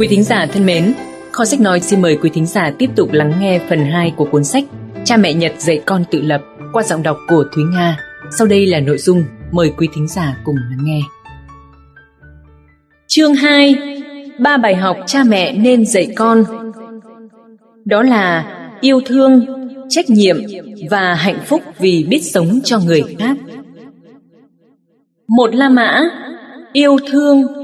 Quý thính giả thân mến, Kho sách nói xin mời quý thính giả tiếp tục lắng nghe phần 2 của cuốn sách Cha mẹ Nhật dạy con tự lập qua giọng đọc của Thúy Nga. Sau đây là nội dung, mời quý thính giả cùng lắng nghe. Chương 2 Ba bài học cha mẹ nên dạy con Đó là yêu thương, trách nhiệm và hạnh phúc vì biết sống cho người khác. Một La Mã, yêu thương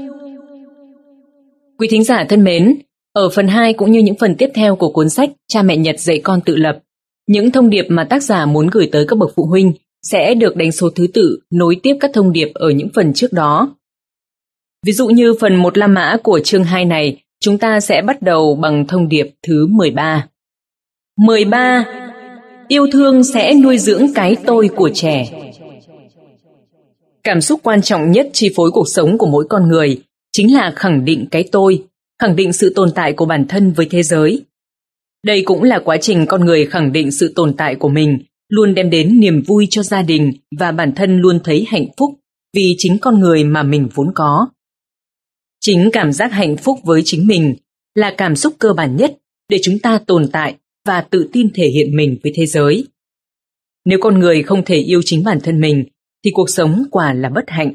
Quý thính giả thân mến, ở phần 2 cũng như những phần tiếp theo của cuốn sách Cha mẹ Nhật dạy con tự lập, những thông điệp mà tác giả muốn gửi tới các bậc phụ huynh sẽ được đánh số thứ tự nối tiếp các thông điệp ở những phần trước đó. Ví dụ như phần 1 La Mã của chương 2 này, chúng ta sẽ bắt đầu bằng thông điệp thứ 13. 13. Yêu thương sẽ nuôi dưỡng cái tôi của trẻ. Cảm xúc quan trọng nhất chi phối cuộc sống của mỗi con người chính là khẳng định cái tôi, khẳng định sự tồn tại của bản thân với thế giới. Đây cũng là quá trình con người khẳng định sự tồn tại của mình, luôn đem đến niềm vui cho gia đình và bản thân luôn thấy hạnh phúc vì chính con người mà mình vốn có. Chính cảm giác hạnh phúc với chính mình là cảm xúc cơ bản nhất để chúng ta tồn tại và tự tin thể hiện mình với thế giới. Nếu con người không thể yêu chính bản thân mình thì cuộc sống quả là bất hạnh.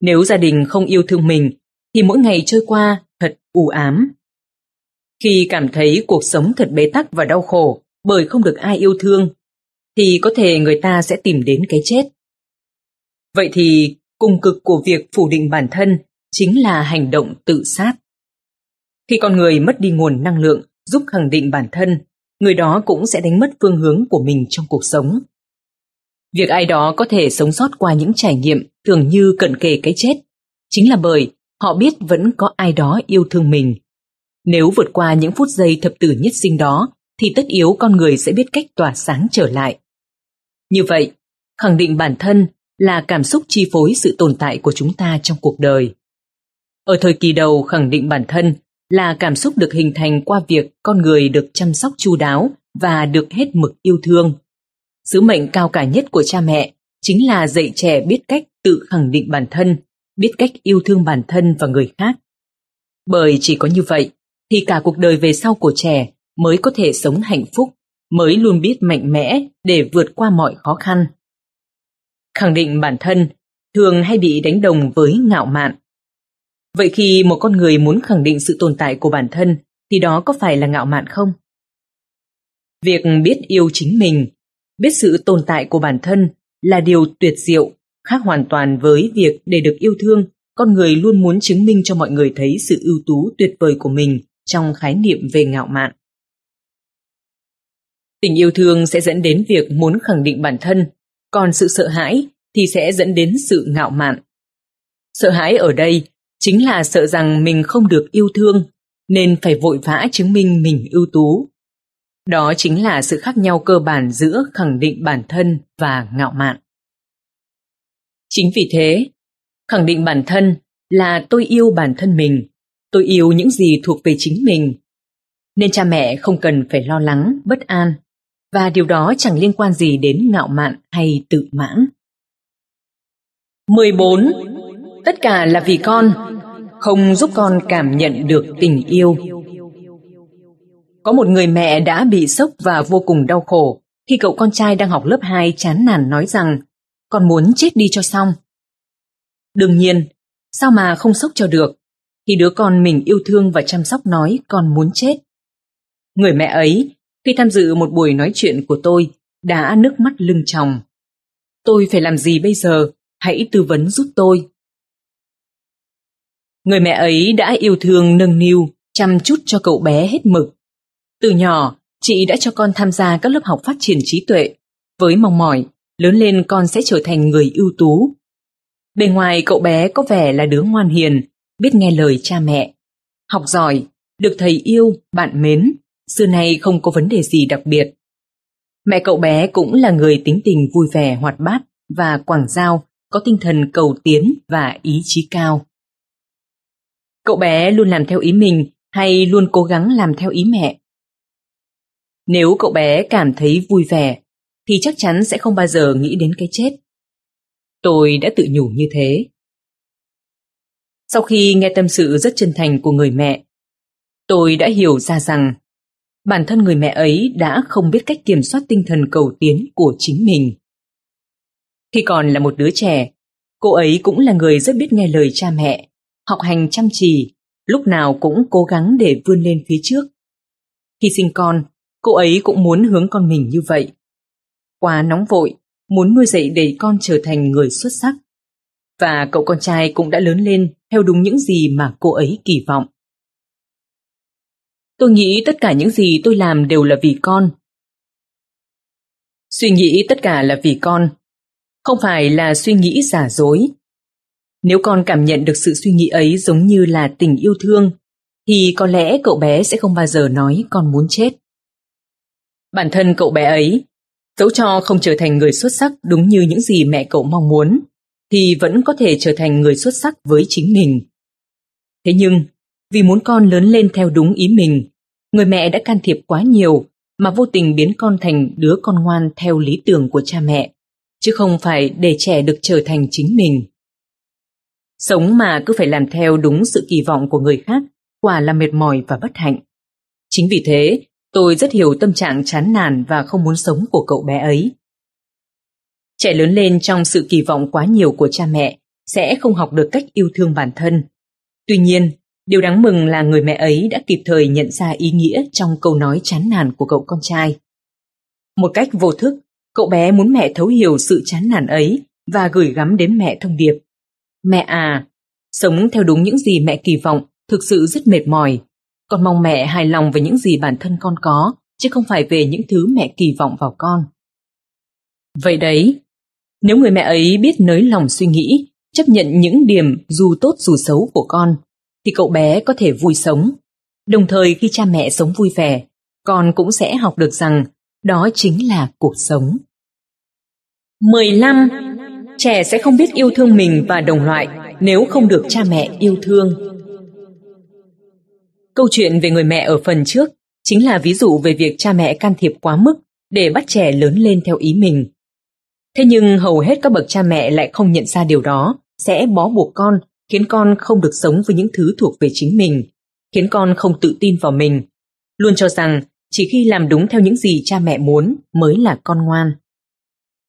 Nếu gia đình không yêu thương mình thì mỗi ngày trôi qua thật u ám. Khi cảm thấy cuộc sống thật bế tắc và đau khổ bởi không được ai yêu thương, thì có thể người ta sẽ tìm đến cái chết. Vậy thì cùng cực của việc phủ định bản thân chính là hành động tự sát. Khi con người mất đi nguồn năng lượng giúp khẳng định bản thân, người đó cũng sẽ đánh mất phương hướng của mình trong cuộc sống. Việc ai đó có thể sống sót qua những trải nghiệm tưởng như cận kề cái chết, chính là bởi Họ biết vẫn có ai đó yêu thương mình. Nếu vượt qua những phút giây thập tử nhất sinh đó, thì tất yếu con người sẽ biết cách tỏa sáng trở lại. Như vậy, khẳng định bản thân là cảm xúc chi phối sự tồn tại của chúng ta trong cuộc đời. Ở thời kỳ đầu khẳng định bản thân là cảm xúc được hình thành qua việc con người được chăm sóc chu đáo và được hết mực yêu thương. Sứ mệnh cao cả nhất của cha mẹ chính là dạy trẻ biết cách tự khẳng định bản thân biết cách yêu thương bản thân và người khác. Bởi chỉ có như vậy thì cả cuộc đời về sau của trẻ mới có thể sống hạnh phúc, mới luôn biết mạnh mẽ để vượt qua mọi khó khăn. Khẳng định bản thân thường hay bị đánh đồng với ngạo mạn. Vậy khi một con người muốn khẳng định sự tồn tại của bản thân thì đó có phải là ngạo mạn không? Việc biết yêu chính mình, biết sự tồn tại của bản thân là điều tuyệt diệu Khác hoàn toàn với việc để được yêu thương, con người luôn muốn chứng minh cho mọi người thấy sự ưu tú tuyệt vời của mình trong khái niệm về ngạo mạn. Tình yêu thương sẽ dẫn đến việc muốn khẳng định bản thân, còn sự sợ hãi thì sẽ dẫn đến sự ngạo mạn. Sợ hãi ở đây chính là sợ rằng mình không được yêu thương, nên phải vội vã chứng minh mình ưu tú. Đó chính là sự khác nhau cơ bản giữa khẳng định bản thân và ngạo mạn. Chính vì thế, khẳng định bản thân là tôi yêu bản thân mình, tôi yêu những gì thuộc về chính mình. Nên cha mẹ không cần phải lo lắng, bất an, và điều đó chẳng liên quan gì đến ngạo mạn hay tự mãn. 14. Tất cả là vì con, không giúp con cảm nhận được tình yêu. Có một người mẹ đã bị sốc và vô cùng đau khổ khi cậu con trai đang học lớp 2 chán nản nói rằng con muốn chết đi cho xong. Đương nhiên, sao mà không sốc cho được, khi đứa con mình yêu thương và chăm sóc nói con muốn chết. Người mẹ ấy, khi tham dự một buổi nói chuyện của tôi, đã nước mắt lưng tròng. Tôi phải làm gì bây giờ? Hãy tư vấn giúp tôi. Người mẹ ấy đã yêu thương nâng niu, chăm chút cho cậu bé hết mực. Từ nhỏ, chị đã cho con tham gia các lớp học phát triển trí tuệ, với mong mỏi lớn lên con sẽ trở thành người ưu tú. Bề ngoài cậu bé có vẻ là đứa ngoan hiền, biết nghe lời cha mẹ. Học giỏi, được thầy yêu, bạn mến, xưa nay không có vấn đề gì đặc biệt. Mẹ cậu bé cũng là người tính tình vui vẻ hoạt bát và quảng giao, có tinh thần cầu tiến và ý chí cao. Cậu bé luôn làm theo ý mình hay luôn cố gắng làm theo ý mẹ? Nếu cậu bé cảm thấy vui vẻ, thì chắc chắn sẽ không bao giờ nghĩ đến cái chết. Tôi đã tự nhủ như thế. Sau khi nghe tâm sự rất chân thành của người mẹ, tôi đã hiểu ra rằng bản thân người mẹ ấy đã không biết cách kiểm soát tinh thần cầu tiến của chính mình. Khi còn là một đứa trẻ, cô ấy cũng là người rất biết nghe lời cha mẹ, học hành chăm chỉ, lúc nào cũng cố gắng để vươn lên phía trước. Khi sinh con, cô ấy cũng muốn hướng con mình như vậy. Quá nóng vội, muốn nuôi dạy để con trở thành người xuất sắc. Và cậu con trai cũng đã lớn lên theo đúng những gì mà cô ấy kỳ vọng. Tôi nghĩ tất cả những gì tôi làm đều là vì con. Suy nghĩ tất cả là vì con, không phải là suy nghĩ giả dối. Nếu con cảm nhận được sự suy nghĩ ấy giống như là tình yêu thương, thì có lẽ cậu bé sẽ không bao giờ nói con muốn chết. Bản thân cậu bé ấy, dẫu cho không trở thành người xuất sắc đúng như những gì mẹ cậu mong muốn, thì vẫn có thể trở thành người xuất sắc với chính mình. Thế nhưng, vì muốn con lớn lên theo đúng ý mình, người mẹ đã can thiệp quá nhiều mà vô tình biến con thành đứa con ngoan theo lý tưởng của cha mẹ, chứ không phải để trẻ được trở thành chính mình. Sống mà cứ phải làm theo đúng sự kỳ vọng của người khác, quả là mệt mỏi và bất hạnh. Chính vì thế, tôi rất hiểu tâm trạng chán nản và không muốn sống của cậu bé ấy. Trẻ lớn lên trong sự kỳ vọng quá nhiều của cha mẹ sẽ không học được cách yêu thương bản thân. Tuy nhiên, điều đáng mừng là người mẹ ấy đã kịp thời nhận ra ý nghĩa trong câu nói chán nản của cậu con trai. Một cách vô thức, cậu bé muốn mẹ thấu hiểu sự chán nản ấy và gửi gắm đến mẹ thông điệp. Mẹ à, sống theo đúng những gì mẹ kỳ vọng thực sự rất mệt mỏi. Con mong mẹ hài lòng về những gì bản thân con có, chứ không phải về những thứ mẹ kỳ vọng vào con. Vậy đấy, nếu người mẹ ấy biết nới lòng suy nghĩ, chấp nhận những điểm dù tốt dù xấu của con, thì cậu bé có thể vui sống. Đồng thời khi cha mẹ sống vui vẻ, con cũng sẽ học được rằng đó chính là cuộc sống. 15. Trẻ sẽ không biết yêu thương mình và đồng loại nếu không được cha mẹ yêu thương. Câu chuyện về người mẹ ở phần trước chính là ví dụ về việc cha mẹ can thiệp quá mức để bắt trẻ lớn lên theo ý mình. Thế nhưng hầu hết các bậc cha mẹ lại không nhận ra điều đó, sẽ bó buộc con, khiến con không được sống với những thứ thuộc về chính mình, khiến con không tự tin vào mình, luôn cho rằng chỉ khi làm đúng theo những gì cha mẹ muốn mới là con ngoan.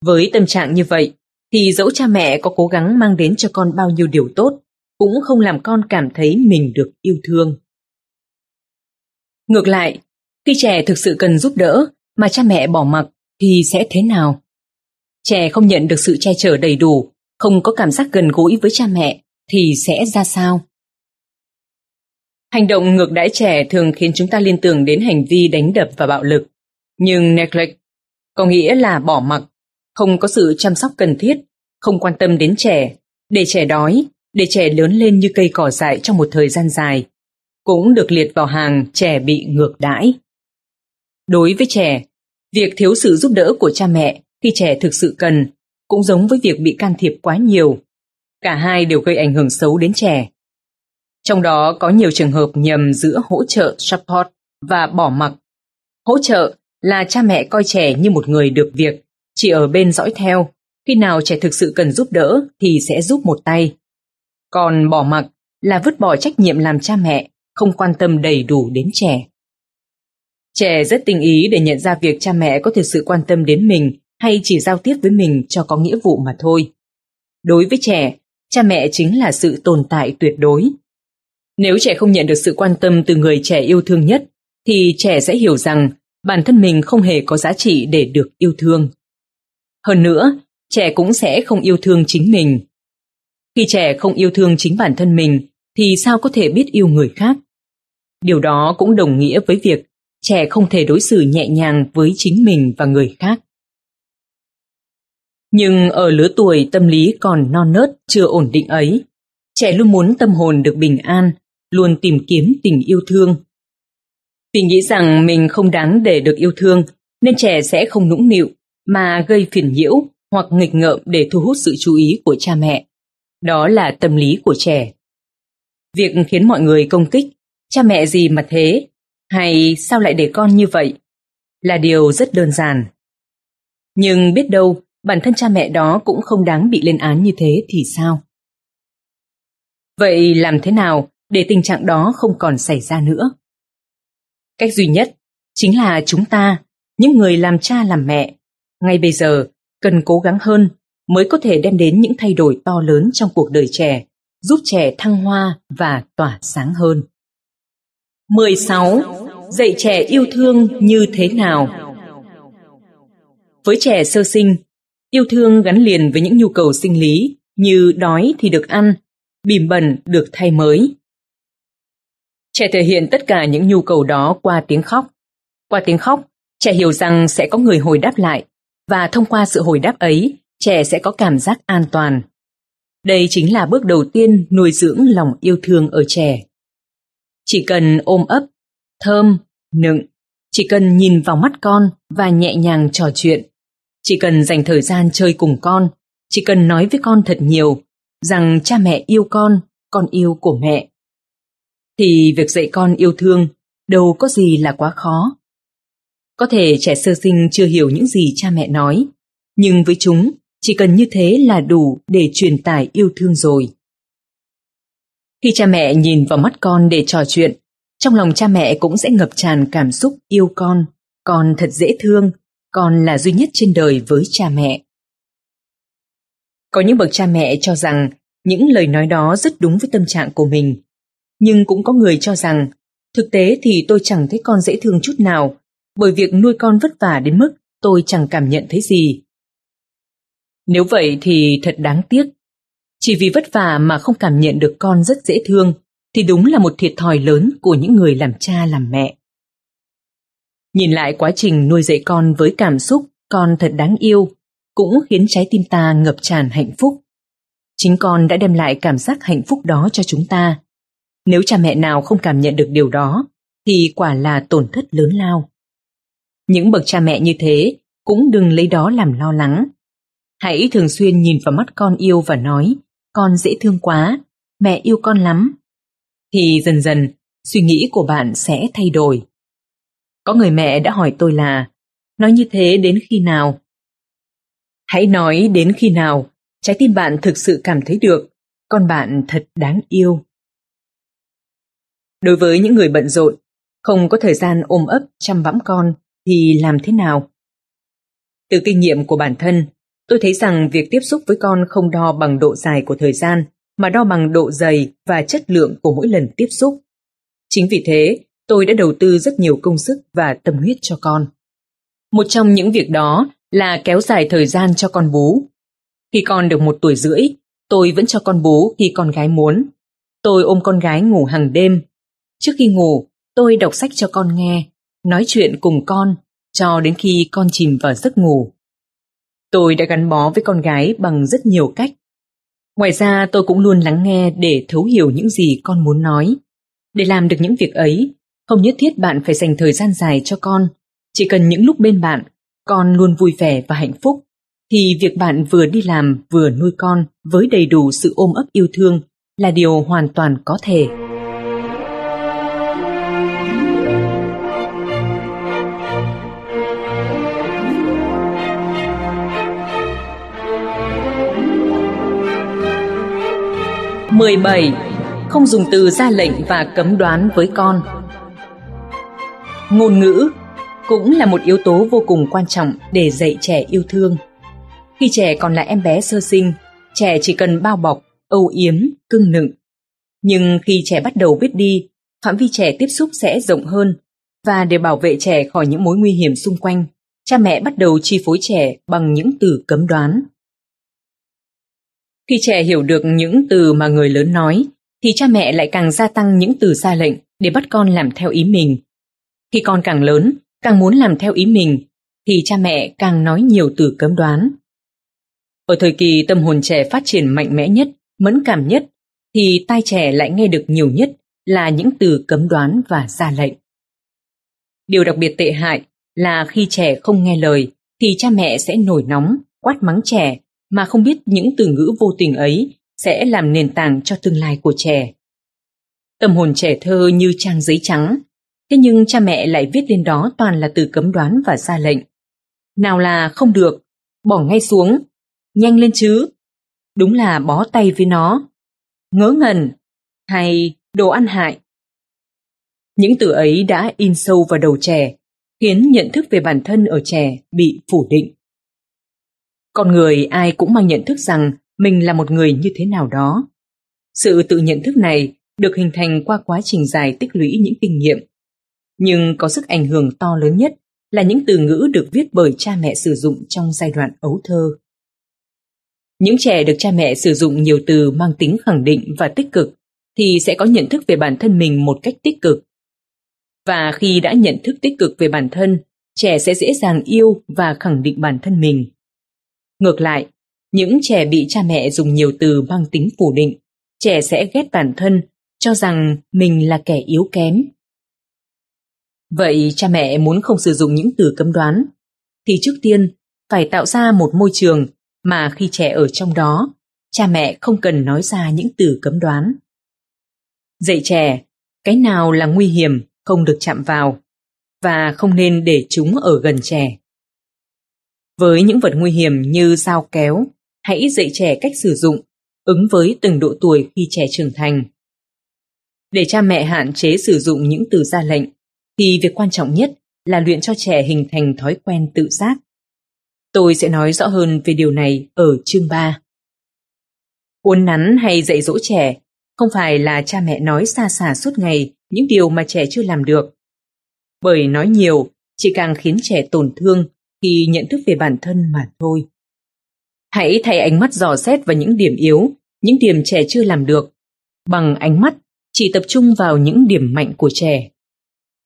Với tâm trạng như vậy, thì dẫu cha mẹ có cố gắng mang đến cho con bao nhiêu điều tốt, cũng không làm con cảm thấy mình được yêu thương. Ngược lại, khi trẻ thực sự cần giúp đỡ mà cha mẹ bỏ mặc thì sẽ thế nào? Trẻ không nhận được sự che chở đầy đủ, không có cảm giác gần gũi với cha mẹ thì sẽ ra sao? Hành động ngược đãi trẻ thường khiến chúng ta liên tưởng đến hành vi đánh đập và bạo lực. Nhưng neglect có nghĩa là bỏ mặc, không có sự chăm sóc cần thiết, không quan tâm đến trẻ, để trẻ đói, để trẻ lớn lên như cây cỏ dại trong một thời gian dài, cũng được liệt vào hàng trẻ bị ngược đãi. Đối với trẻ, việc thiếu sự giúp đỡ của cha mẹ khi trẻ thực sự cần cũng giống với việc bị can thiệp quá nhiều. Cả hai đều gây ảnh hưởng xấu đến trẻ. Trong đó có nhiều trường hợp nhầm giữa hỗ trợ support và bỏ mặc. Hỗ trợ là cha mẹ coi trẻ như một người được việc, chỉ ở bên dõi theo, khi nào trẻ thực sự cần giúp đỡ thì sẽ giúp một tay. Còn bỏ mặc là vứt bỏ trách nhiệm làm cha mẹ, không quan tâm đầy đủ đến trẻ. Trẻ rất tinh ý để nhận ra việc cha mẹ có thực sự quan tâm đến mình hay chỉ giao tiếp với mình cho có nghĩa vụ mà thôi. Đối với trẻ, cha mẹ chính là sự tồn tại tuyệt đối. Nếu trẻ không nhận được sự quan tâm từ người trẻ yêu thương nhất, thì trẻ sẽ hiểu rằng bản thân mình không hề có giá trị để được yêu thương. Hơn nữa, trẻ cũng sẽ không yêu thương chính mình. Khi trẻ không yêu thương chính bản thân mình, thì sao có thể biết yêu người khác? Điều đó cũng đồng nghĩa với việc trẻ không thể đối xử nhẹ nhàng với chính mình và người khác. Nhưng ở lứa tuổi tâm lý còn non nớt, chưa ổn định ấy, trẻ luôn muốn tâm hồn được bình an, luôn tìm kiếm tình yêu thương. Vì nghĩ rằng mình không đáng để được yêu thương, nên trẻ sẽ không nũng nịu, mà gây phiền nhiễu hoặc nghịch ngợm để thu hút sự chú ý của cha mẹ. Đó là tâm lý của trẻ. Việc khiến mọi người công kích, cha mẹ gì mà thế, hay sao lại để con như vậy, là điều rất đơn giản. Nhưng biết đâu, bản thân cha mẹ đó cũng không đáng bị lên án như thế thì sao? Vậy làm thế nào để tình trạng đó không còn xảy ra nữa? Cách duy nhất chính là chúng ta, những người làm cha làm mẹ, ngay bây giờ cần cố gắng hơn mới có thể đem đến những thay đổi to lớn trong cuộc đời trẻ, giúp trẻ thăng hoa và tỏa sáng hơn. 16. Dạy trẻ yêu thương như thế nào? Với trẻ sơ sinh, yêu thương gắn liền với những nhu cầu sinh lý như đói thì được ăn, bìm bẩn được thay mới. Trẻ thể hiện tất cả những nhu cầu đó qua tiếng khóc. Qua tiếng khóc, trẻ hiểu rằng sẽ có người hồi đáp lại, và thông qua sự hồi đáp ấy, trẻ sẽ có cảm giác an toàn. Đây chính là bước đầu tiên nuôi dưỡng lòng yêu thương ở trẻ. Chỉ cần ôm ấp, thơm, nựng, chỉ cần nhìn vào mắt con và nhẹ nhàng trò chuyện, chỉ cần dành thời gian chơi cùng con, chỉ cần nói với con thật nhiều rằng cha mẹ yêu con, con yêu của mẹ. Thì việc dạy con yêu thương đâu có gì là quá khó. Có thể trẻ sơ sinh chưa hiểu những gì cha mẹ nói, nhưng với chúng, chỉ cần như thế là đủ để truyền tải yêu thương rồi. Khi cha mẹ nhìn vào mắt con để trò chuyện, trong lòng cha mẹ cũng sẽ ngập tràn cảm xúc yêu con, con thật dễ thương, con là duy nhất trên đời với cha mẹ. Có những bậc cha mẹ cho rằng những lời nói đó rất đúng với tâm trạng của mình, nhưng cũng có người cho rằng thực tế thì tôi chẳng thấy con dễ thương chút nào, bởi việc nuôi con vất vả đến mức tôi chẳng cảm nhận thấy gì. Nếu vậy thì thật đáng tiếc. Chỉ vì vất vả mà không cảm nhận được con rất dễ thương, thì đúng là một thiệt thòi lớn của những người làm cha làm mẹ. Nhìn lại quá trình nuôi dạy con với cảm xúc con thật đáng yêu, cũng khiến trái tim ta ngập tràn hạnh phúc. Chính con đã đem lại cảm giác hạnh phúc đó cho chúng ta. Nếu cha mẹ nào không cảm nhận được điều đó, thì quả là tổn thất lớn lao. Những bậc cha mẹ như thế cũng đừng lấy đó làm lo lắng. Hãy thường xuyên nhìn vào mắt con yêu và nói con dễ thương quá, mẹ yêu con lắm. Thì dần dần suy nghĩ của bạn sẽ thay đổi. Có người mẹ đã hỏi tôi là nói như thế đến khi nào? Hãy nói đến khi nào trái tim bạn thực sự cảm thấy được con bạn thật đáng yêu. Đối với những người bận rộn, không có thời gian ôm ấp chăm bẵm con thì làm thế nào? Từ kinh nghiệm của bản thân, tôi thấy rằng việc tiếp xúc với con không đo bằng độ dài của thời gian, mà đo bằng độ dày và chất lượng của mỗi lần tiếp xúc. Chính vì thế, tôi đã đầu tư rất nhiều công sức và tâm huyết cho con. Một trong những việc đó là kéo dài thời gian cho con bú. Khi con được một tuổi rưỡi, tôi vẫn cho con bú khi con gái muốn. Tôi ôm con gái ngủ hàng đêm. Trước khi ngủ, tôi đọc sách cho con nghe, nói chuyện cùng con, cho đến khi con chìm vào giấc ngủ. Tôi đã gắn bó với con gái bằng rất nhiều cách. Ngoài ra tôi cũng luôn lắng nghe để thấu hiểu những gì con muốn nói. Để làm được những việc ấy, không nhất thiết bạn phải dành thời gian dài cho con. Chỉ cần những lúc bên bạn, con luôn vui vẻ và hạnh phúc, thì việc bạn vừa đi làm vừa nuôi con với đầy đủ sự ôm ấp yêu thương là điều hoàn toàn có thể. Mười bảy Không dùng từ ra lệnh và cấm đoán với con Ngôn ngữ cũng là một yếu tố vô cùng quan trọng để dạy trẻ yêu thương. Khi trẻ còn là em bé sơ sinh, trẻ chỉ cần bao bọc, âu yếm, cưng nựng. Nhưng khi trẻ bắt đầu biết đi, phạm vi trẻ tiếp xúc sẽ rộng hơn và để bảo vệ trẻ khỏi những mối nguy hiểm xung quanh, cha mẹ bắt đầu chi phối trẻ bằng những từ cấm đoán. Khi trẻ hiểu được những từ mà người lớn nói, thì cha mẹ lại càng gia tăng những từ ra lệnh để bắt con làm theo ý mình. Khi con càng lớn, càng muốn làm theo ý mình, thì cha mẹ càng nói nhiều từ cấm đoán. Ở thời kỳ tâm hồn trẻ phát triển mạnh mẽ nhất, mẫn cảm nhất, thì tai trẻ lại nghe được nhiều nhất là những từ cấm đoán và ra lệnh. Điều đặc biệt tệ hại là khi trẻ không nghe lời thì cha mẹ sẽ nổi nóng, quát mắng trẻ mà không biết những từ ngữ vô tình ấy sẽ làm nền tảng cho tương lai của trẻ. Tâm hồn trẻ thơ như trang giấy trắng, thế nhưng cha mẹ lại viết lên đó toàn là từ cấm đoán và ra lệnh. Nào là không được, bỏ ngay xuống, nhanh lên chứ, đúng là bó tay với nó, ngớ ngẩn, hay đồ ăn hại. Những từ ấy đã in sâu vào đầu trẻ, khiến nhận thức về bản thân ở trẻ bị phủ định. Con người ai cũng mang nhận thức rằng mình là một người như thế nào đó. Sự tự nhận thức này được hình thành qua quá trình dài tích lũy những kinh nghiệm. Nhưng có sức ảnh hưởng to lớn nhất là những từ ngữ được viết bởi cha mẹ sử dụng trong giai đoạn ấu thơ. Những trẻ được cha mẹ sử dụng nhiều từ mang tính khẳng định và tích cực thì sẽ có nhận thức về bản thân mình một cách tích cực. Và khi đã nhận thức tích cực về bản thân, trẻ sẽ dễ dàng yêu và khẳng định bản thân mình. Ngược lại, những trẻ bị cha mẹ dùng nhiều từ mang tính phủ định, trẻ sẽ ghét bản thân, cho rằng mình là kẻ yếu kém. Vậy cha mẹ muốn không sử dụng những từ cấm đoán, thì trước tiên phải tạo ra một môi trường mà khi trẻ ở trong đó, cha mẹ không cần nói ra những từ cấm đoán. Dạy trẻ, cái nào là nguy hiểm không được chạm vào và không nên để chúng ở gần trẻ. Với những vật nguy hiểm như dao kéo, hãy dạy trẻ cách sử dụng, ứng với từng độ tuổi khi trẻ trưởng thành. Để cha mẹ hạn chế sử dụng những từ ra lệnh, thì việc quan trọng nhất là luyện cho trẻ hình thành thói quen tự giác. Tôi sẽ nói rõ hơn về điều này ở chương 3. Uốn nắn hay dạy dỗ trẻ không phải là cha mẹ nói xa xả suốt ngày những điều mà trẻ chưa làm được. Bởi nói nhiều chỉ càng khiến trẻ tổn thương khi nhận thức về bản thân mà thôi. Hãy thay ánh mắt dò xét vào những điểm yếu, những điểm trẻ chưa làm được. Bằng ánh mắt, chỉ tập trung vào những điểm mạnh của trẻ.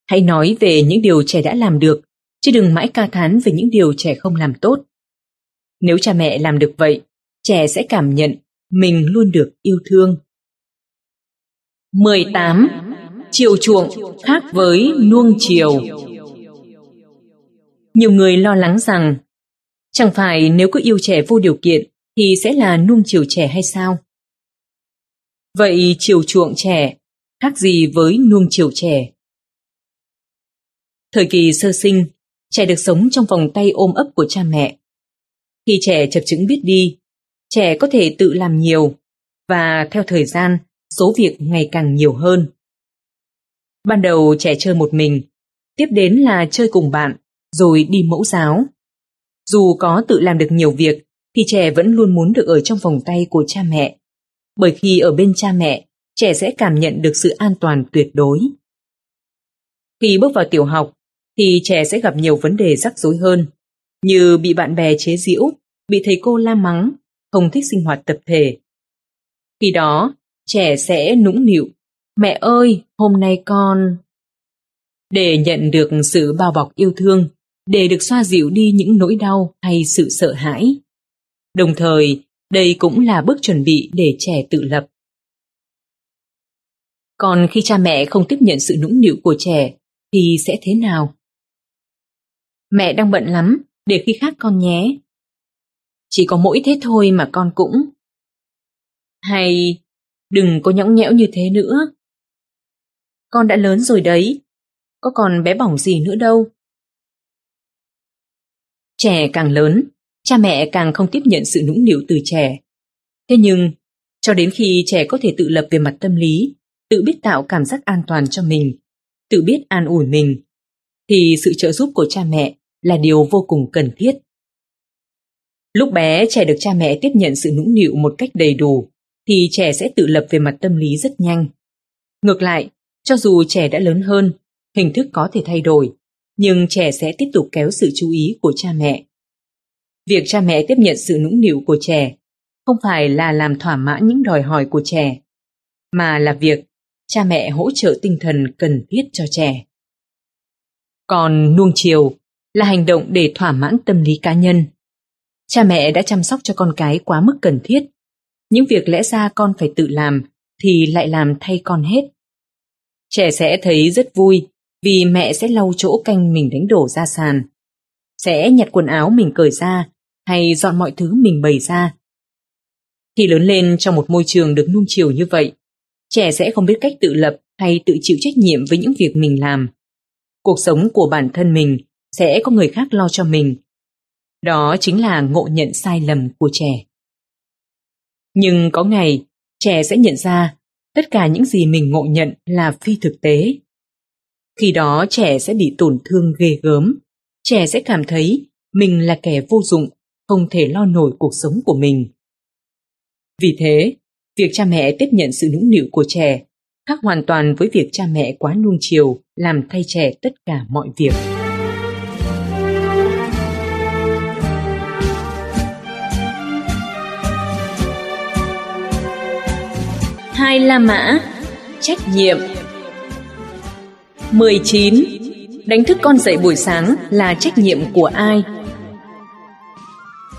Hãy nói về những điều trẻ đã làm được, chứ đừng mãi ca thán về những điều trẻ không làm tốt. Nếu cha mẹ làm được vậy, trẻ sẽ cảm nhận mình luôn được yêu thương. 18. Chiều chuộng khác với nuông chiều nhiều người lo lắng rằng chẳng phải nếu cứ yêu trẻ vô điều kiện thì sẽ là nuông chiều trẻ hay sao? Vậy chiều chuộng trẻ khác gì với nuông chiều trẻ? Thời kỳ sơ sinh, trẻ được sống trong vòng tay ôm ấp của cha mẹ. Khi trẻ chập chững biết đi, trẻ có thể tự làm nhiều và theo thời gian số việc ngày càng nhiều hơn. Ban đầu trẻ chơi một mình, tiếp đến là chơi cùng bạn, rồi đi mẫu giáo. Dù có tự làm được nhiều việc, thì trẻ vẫn luôn muốn được ở trong vòng tay của cha mẹ. Bởi khi ở bên cha mẹ, trẻ sẽ cảm nhận được sự an toàn tuyệt đối. Khi bước vào tiểu học, thì trẻ sẽ gặp nhiều vấn đề rắc rối hơn, như bị bạn bè chế giễu, bị thầy cô la mắng, không thích sinh hoạt tập thể. Khi đó, trẻ sẽ nũng nịu. Mẹ ơi, hôm nay con... Để nhận được sự bao bọc yêu thương, để được xoa dịu đi những nỗi đau hay sự sợ hãi. Đồng thời, đây cũng là bước chuẩn bị để trẻ tự lập. Còn khi cha mẹ không tiếp nhận sự nũng nịu của trẻ, thì sẽ thế nào? Mẹ đang bận lắm, để khi khác con nhé. Chỉ có mỗi thế thôi mà con cũng. Hay Đừng có nhõng nhẽo như thế nữa. Con đã lớn rồi đấy, có còn bé bỏng gì nữa đâu. Trẻ càng lớn, cha mẹ càng không tiếp nhận sự nũng nịu từ trẻ. Thế nhưng, cho đến khi trẻ có thể tự lập về mặt tâm lý, tự biết tạo cảm giác an toàn cho mình, tự biết an ủi mình, thì sự trợ giúp của cha mẹ là điều vô cùng cần thiết. Lúc bé trẻ được cha mẹ tiếp nhận sự nũng nịu một cách đầy đủ, thì trẻ sẽ tự lập về mặt tâm lý rất nhanh. Ngược lại, cho dù trẻ đã lớn hơn, hình thức có thể thay đổi, nhưng trẻ sẽ tiếp tục kéo sự chú ý của cha mẹ. Việc cha mẹ tiếp nhận sự nũng nịu của trẻ không phải là làm thỏa mãn những đòi hỏi của trẻ, mà là việc cha mẹ hỗ trợ tinh thần cần thiết cho trẻ. Còn nuông chiều là hành động để thỏa mãn tâm lý cá nhân. Cha mẹ đã chăm sóc cho con cái quá mức cần thiết những việc lẽ ra con phải tự làm thì lại làm thay con hết. Trẻ sẽ thấy rất vui vì mẹ sẽ lau chỗ canh mình đánh đổ ra sàn. Sẽ nhặt quần áo mình cởi ra hay dọn mọi thứ mình bày ra. Khi lớn lên trong một môi trường được nuông chiều như vậy, trẻ sẽ không biết cách tự lập hay tự chịu trách nhiệm với những việc mình làm. Cuộc sống của bản thân mình sẽ có người khác lo cho mình. Đó chính là ngộ nhận sai lầm của trẻ. Nhưng có ngày, trẻ sẽ nhận ra tất cả những gì mình ngộ nhận là phi thực tế. Khi đó trẻ sẽ bị tổn thương ghê gớm. Trẻ sẽ cảm thấy mình là kẻ vô dụng, không thể lo nổi cuộc sống của mình. Vì thế, việc cha mẹ tiếp nhận sự nũng nịu của trẻ khác hoàn toàn với việc cha mẹ quá nuông chiều làm thay trẻ tất cả mọi việc. Hai La Mã Trách nhiệm 19. Đánh thức con dậy buổi sáng là trách nhiệm của ai?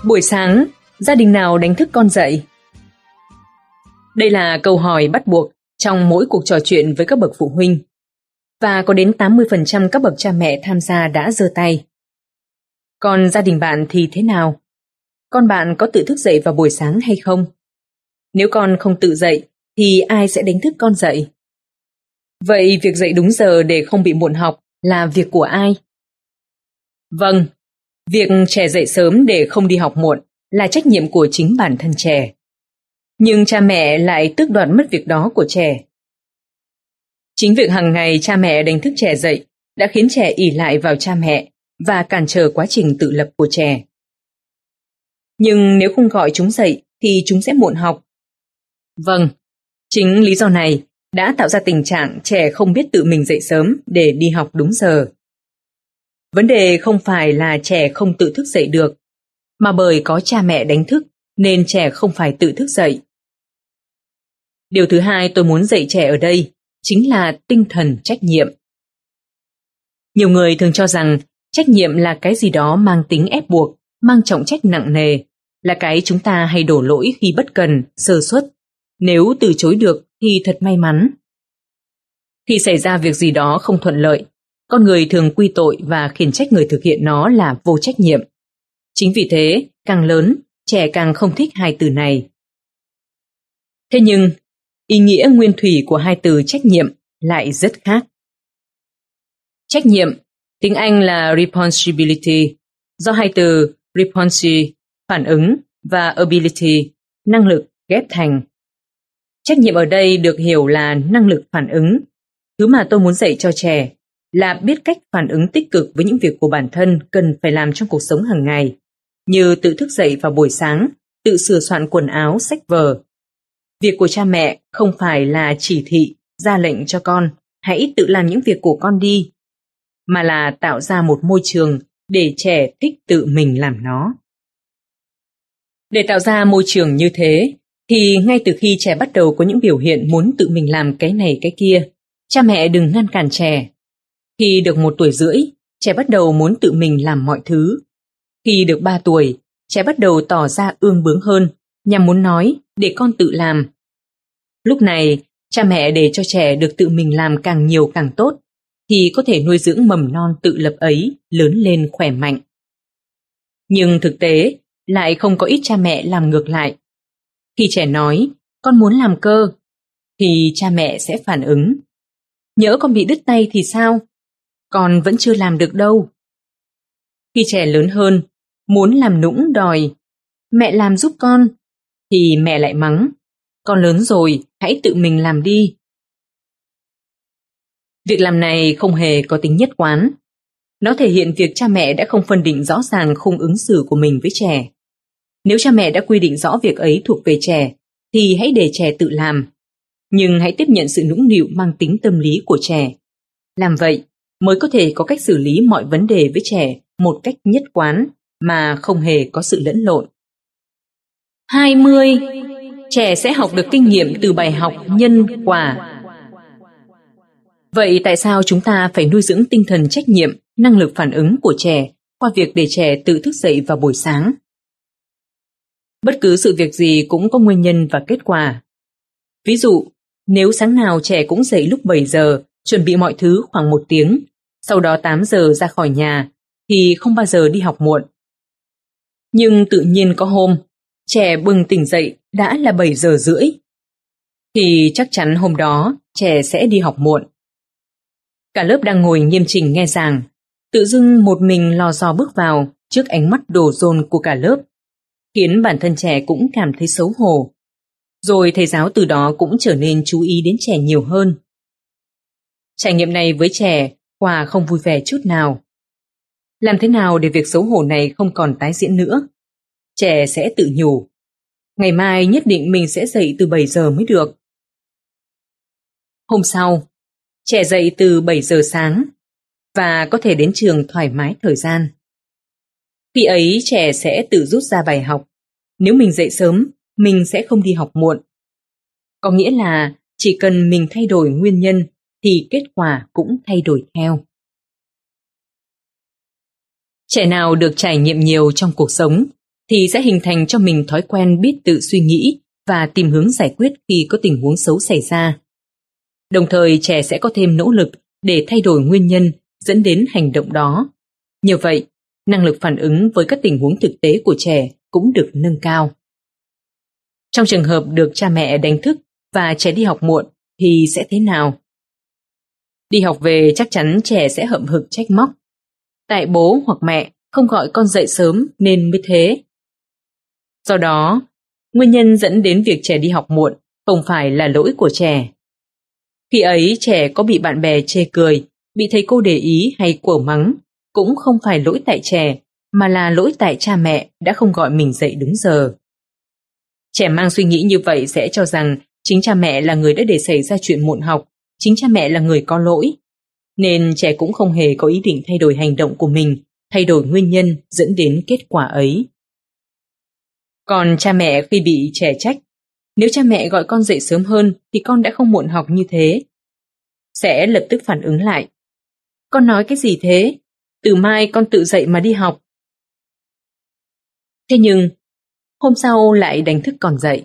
Buổi sáng, gia đình nào đánh thức con dậy? Đây là câu hỏi bắt buộc trong mỗi cuộc trò chuyện với các bậc phụ huynh. Và có đến 80% các bậc cha mẹ tham gia đã giơ tay. Còn gia đình bạn thì thế nào? Con bạn có tự thức dậy vào buổi sáng hay không? Nếu con không tự dậy, thì ai sẽ đánh thức con dậy? Vậy việc dậy đúng giờ để không bị muộn học là việc của ai? Vâng, việc trẻ dậy sớm để không đi học muộn là trách nhiệm của chính bản thân trẻ. Nhưng cha mẹ lại tước đoạt mất việc đó của trẻ. Chính việc hàng ngày cha mẹ đánh thức trẻ dậy đã khiến trẻ ỉ lại vào cha mẹ và cản trở quá trình tự lập của trẻ. Nhưng nếu không gọi chúng dậy thì chúng sẽ muộn học. Vâng, chính lý do này đã tạo ra tình trạng trẻ không biết tự mình dậy sớm để đi học đúng giờ. Vấn đề không phải là trẻ không tự thức dậy được, mà bởi có cha mẹ đánh thức nên trẻ không phải tự thức dậy. Điều thứ hai tôi muốn dạy trẻ ở đây chính là tinh thần trách nhiệm. Nhiều người thường cho rằng trách nhiệm là cái gì đó mang tính ép buộc, mang trọng trách nặng nề, là cái chúng ta hay đổ lỗi khi bất cần, sơ suất. Nếu từ chối được thì thật may mắn. Khi xảy ra việc gì đó không thuận lợi, con người thường quy tội và khiển trách người thực hiện nó là vô trách nhiệm. Chính vì thế, càng lớn, trẻ càng không thích hai từ này. Thế nhưng, ý nghĩa nguyên thủy của hai từ trách nhiệm lại rất khác. Trách nhiệm, tiếng Anh là responsibility, do hai từ responsi, phản ứng và ability, năng lực ghép thành. Trách nhiệm ở đây được hiểu là năng lực phản ứng. Thứ mà tôi muốn dạy cho trẻ là biết cách phản ứng tích cực với những việc của bản thân cần phải làm trong cuộc sống hàng ngày, như tự thức dậy vào buổi sáng, tự sửa soạn quần áo, sách vở, Việc của cha mẹ không phải là chỉ thị, ra lệnh cho con, hãy tự làm những việc của con đi, mà là tạo ra một môi trường để trẻ thích tự mình làm nó. Để tạo ra môi trường như thế, thì ngay từ khi trẻ bắt đầu có những biểu hiện muốn tự mình làm cái này cái kia, cha mẹ đừng ngăn cản trẻ. Khi được một tuổi rưỡi, trẻ bắt đầu muốn tự mình làm mọi thứ. Khi được ba tuổi, trẻ bắt đầu tỏ ra ương bướng hơn, nhằm muốn nói để con tự làm. Lúc này, cha mẹ để cho trẻ được tự mình làm càng nhiều càng tốt, thì có thể nuôi dưỡng mầm non tự lập ấy lớn lên khỏe mạnh. Nhưng thực tế, lại không có ít cha mẹ làm ngược lại. Khi trẻ nói, con muốn làm cơ, thì cha mẹ sẽ phản ứng. Nhỡ con bị đứt tay thì sao? Con vẫn chưa làm được đâu. Khi trẻ lớn hơn, muốn làm nũng đòi, mẹ làm giúp con, thì mẹ lại mắng. Con lớn rồi, hãy tự mình làm đi. Việc làm này không hề có tính nhất quán. Nó thể hiện việc cha mẹ đã không phân định rõ ràng khung ứng xử của mình với trẻ. Nếu cha mẹ đã quy định rõ việc ấy thuộc về trẻ, thì hãy để trẻ tự làm. Nhưng hãy tiếp nhận sự nũng nịu mang tính tâm lý của trẻ. Làm vậy mới có thể có cách xử lý mọi vấn đề với trẻ một cách nhất quán mà không hề có sự lẫn lộn. 20. Trẻ sẽ học được kinh nghiệm từ bài học nhân quả. Vậy tại sao chúng ta phải nuôi dưỡng tinh thần trách nhiệm, năng lực phản ứng của trẻ qua việc để trẻ tự thức dậy vào buổi sáng? Bất cứ sự việc gì cũng có nguyên nhân và kết quả. Ví dụ, nếu sáng nào trẻ cũng dậy lúc 7 giờ, chuẩn bị mọi thứ khoảng một tiếng, sau đó 8 giờ ra khỏi nhà, thì không bao giờ đi học muộn. Nhưng tự nhiên có hôm, trẻ bừng tỉnh dậy đã là 7 giờ rưỡi. Thì chắc chắn hôm đó trẻ sẽ đi học muộn. Cả lớp đang ngồi nghiêm chỉnh nghe giảng, tự dưng một mình lò dò bước vào trước ánh mắt đổ dồn của cả lớp, khiến bản thân trẻ cũng cảm thấy xấu hổ. Rồi thầy giáo từ đó cũng trở nên chú ý đến trẻ nhiều hơn. Trải nghiệm này với trẻ Hòa không vui vẻ chút nào. Làm thế nào để việc xấu hổ này không còn tái diễn nữa? Trẻ sẽ tự nhủ. Ngày mai nhất định mình sẽ dậy từ 7 giờ mới được. Hôm sau, trẻ dậy từ 7 giờ sáng và có thể đến trường thoải mái thời gian. Khi ấy trẻ sẽ tự rút ra bài học. Nếu mình dậy sớm, mình sẽ không đi học muộn. Có nghĩa là chỉ cần mình thay đổi nguyên nhân thì kết quả cũng thay đổi theo. Trẻ nào được trải nghiệm nhiều trong cuộc sống thì sẽ hình thành cho mình thói quen biết tự suy nghĩ và tìm hướng giải quyết khi có tình huống xấu xảy ra. Đồng thời trẻ sẽ có thêm nỗ lực để thay đổi nguyên nhân dẫn đến hành động đó. Nhờ vậy, năng lực phản ứng với các tình huống thực tế của trẻ cũng được nâng cao. Trong trường hợp được cha mẹ đánh thức và trẻ đi học muộn thì sẽ thế nào? Đi học về chắc chắn trẻ sẽ hậm hực trách móc. Tại bố hoặc mẹ không gọi con dậy sớm nên mới thế. Do đó, nguyên nhân dẫn đến việc trẻ đi học muộn không phải là lỗi của trẻ. Khi ấy trẻ có bị bạn bè chê cười, bị thầy cô để ý hay quở mắng, cũng không phải lỗi tại trẻ, mà là lỗi tại cha mẹ đã không gọi mình dậy đúng giờ. Trẻ mang suy nghĩ như vậy sẽ cho rằng chính cha mẹ là người đã để xảy ra chuyện muộn học, chính cha mẹ là người có lỗi. Nên trẻ cũng không hề có ý định thay đổi hành động của mình, thay đổi nguyên nhân dẫn đến kết quả ấy. Còn cha mẹ khi bị trẻ trách, nếu cha mẹ gọi con dậy sớm hơn thì con đã không muộn học như thế. Sẽ lập tức phản ứng lại. Con nói cái gì thế? Từ mai con tự dậy mà đi học. Thế nhưng, hôm sau lại đánh thức còn dậy.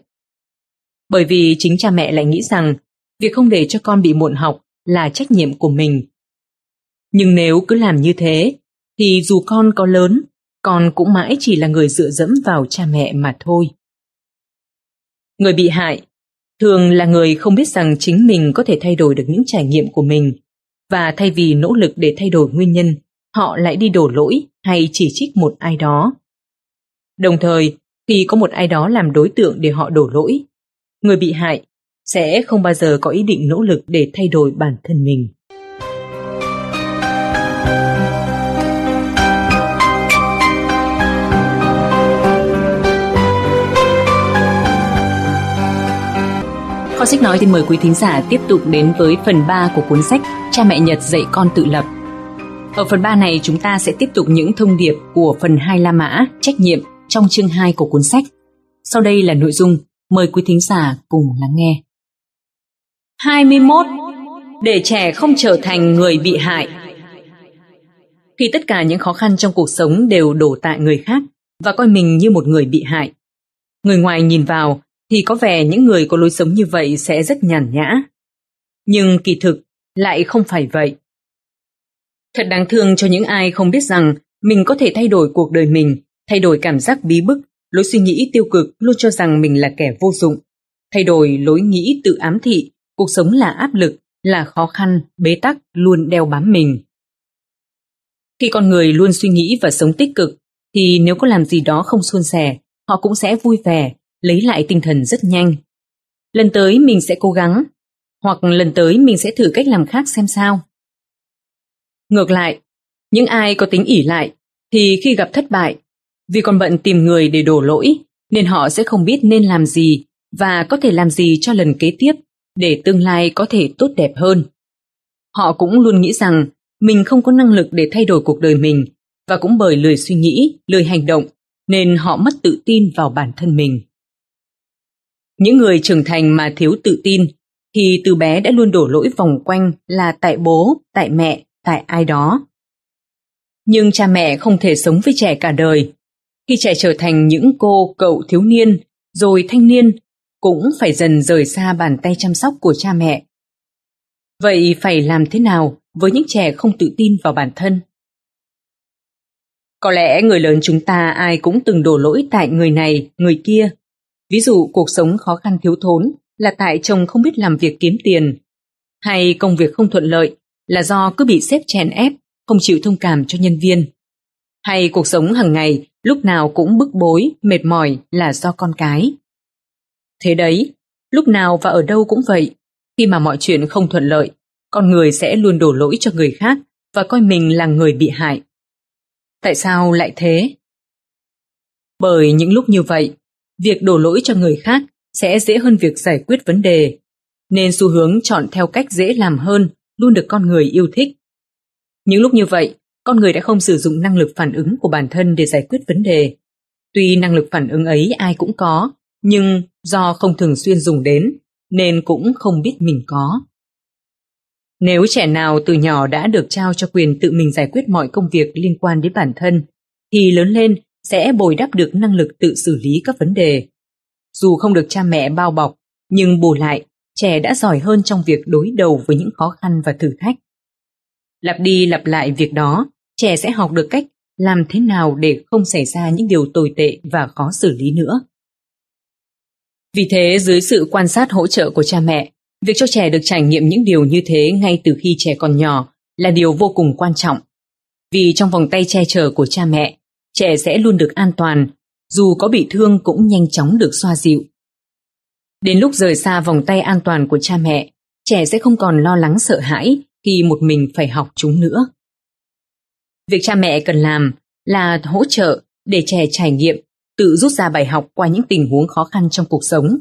Bởi vì chính cha mẹ lại nghĩ rằng việc không để cho con bị muộn học là trách nhiệm của mình. Nhưng nếu cứ làm như thế, thì dù con có lớn, con cũng mãi chỉ là người dựa dẫm vào cha mẹ mà thôi. Người bị hại thường là người không biết rằng chính mình có thể thay đổi được những trải nghiệm của mình và thay vì nỗ lực để thay đổi nguyên nhân, họ lại đi đổ lỗi hay chỉ trích một ai đó. Đồng thời, khi có một ai đó làm đối tượng để họ đổ lỗi, người bị hại sẽ không bao giờ có ý định nỗ lực để thay đổi bản thân mình. Kho sách nói xin mời quý thính giả tiếp tục đến với phần 3 của cuốn sách Cha mẹ Nhật dạy con tự lập. Ở phần 3 này chúng ta sẽ tiếp tục những thông điệp của phần 2 La Mã, trách nhiệm trong chương 2 của cuốn sách. Sau đây là nội dung, mời quý thính giả cùng lắng nghe. 21. Để trẻ không trở thành người bị hại Khi tất cả những khó khăn trong cuộc sống đều đổ tại người khác và coi mình như một người bị hại, người ngoài nhìn vào thì có vẻ những người có lối sống như vậy sẽ rất nhàn nhã. Nhưng kỳ thực lại không phải vậy. Thật đáng thương cho những ai không biết rằng mình có thể thay đổi cuộc đời mình, thay đổi cảm giác bí bức, lối suy nghĩ tiêu cực luôn cho rằng mình là kẻ vô dụng, thay đổi lối nghĩ tự ám thị, cuộc sống là áp lực, là khó khăn, bế tắc luôn đeo bám mình. Khi con người luôn suy nghĩ và sống tích cực, thì nếu có làm gì đó không suôn sẻ, họ cũng sẽ vui vẻ, lấy lại tinh thần rất nhanh. Lần tới mình sẽ cố gắng, hoặc lần tới mình sẽ thử cách làm khác xem sao. Ngược lại, những ai có tính ỉ lại thì khi gặp thất bại, vì còn bận tìm người để đổ lỗi nên họ sẽ không biết nên làm gì và có thể làm gì cho lần kế tiếp để tương lai có thể tốt đẹp hơn. Họ cũng luôn nghĩ rằng mình không có năng lực để thay đổi cuộc đời mình và cũng bởi lười suy nghĩ, lười hành động nên họ mất tự tin vào bản thân mình. Những người trưởng thành mà thiếu tự tin thì từ bé đã luôn đổ lỗi vòng quanh là tại bố, tại mẹ, tại ai đó. Nhưng cha mẹ không thể sống với trẻ cả đời. Khi trẻ trở thành những cô, cậu thiếu niên, rồi thanh niên, cũng phải dần rời xa bàn tay chăm sóc của cha mẹ. Vậy phải làm thế nào với những trẻ không tự tin vào bản thân? Có lẽ người lớn chúng ta ai cũng từng đổ lỗi tại người này, người kia. Ví dụ cuộc sống khó khăn thiếu thốn là tại chồng không biết làm việc kiếm tiền, hay công việc không thuận lợi là do cứ bị xếp chèn ép, không chịu thông cảm cho nhân viên. Hay cuộc sống hàng ngày lúc nào cũng bức bối, mệt mỏi là do con cái. Thế đấy, lúc nào và ở đâu cũng vậy, khi mà mọi chuyện không thuận lợi, con người sẽ luôn đổ lỗi cho người khác và coi mình là người bị hại. Tại sao lại thế? Bởi những lúc như vậy, việc đổ lỗi cho người khác sẽ dễ hơn việc giải quyết vấn đề, nên xu hướng chọn theo cách dễ làm hơn luôn được con người yêu thích. Những lúc như vậy, con người đã không sử dụng năng lực phản ứng của bản thân để giải quyết vấn đề. Tuy năng lực phản ứng ấy ai cũng có, nhưng do không thường xuyên dùng đến, nên cũng không biết mình có. Nếu trẻ nào từ nhỏ đã được trao cho quyền tự mình giải quyết mọi công việc liên quan đến bản thân, thì lớn lên sẽ bồi đắp được năng lực tự xử lý các vấn đề. Dù không được cha mẹ bao bọc, nhưng bù lại, trẻ đã giỏi hơn trong việc đối đầu với những khó khăn và thử thách. Lặp đi lặp lại việc đó, trẻ sẽ học được cách làm thế nào để không xảy ra những điều tồi tệ và khó xử lý nữa. Vì thế, dưới sự quan sát hỗ trợ của cha mẹ, việc cho trẻ được trải nghiệm những điều như thế ngay từ khi trẻ còn nhỏ là điều vô cùng quan trọng. Vì trong vòng tay che chở của cha mẹ, trẻ sẽ luôn được an toàn, dù có bị thương cũng nhanh chóng được xoa dịu. Đến lúc rời xa vòng tay an toàn của cha mẹ, trẻ sẽ không còn lo lắng sợ hãi khi một mình phải học chúng nữa. Việc cha mẹ cần làm là hỗ trợ để trẻ trải nghiệm, tự rút ra bài học qua những tình huống khó khăn trong cuộc sống.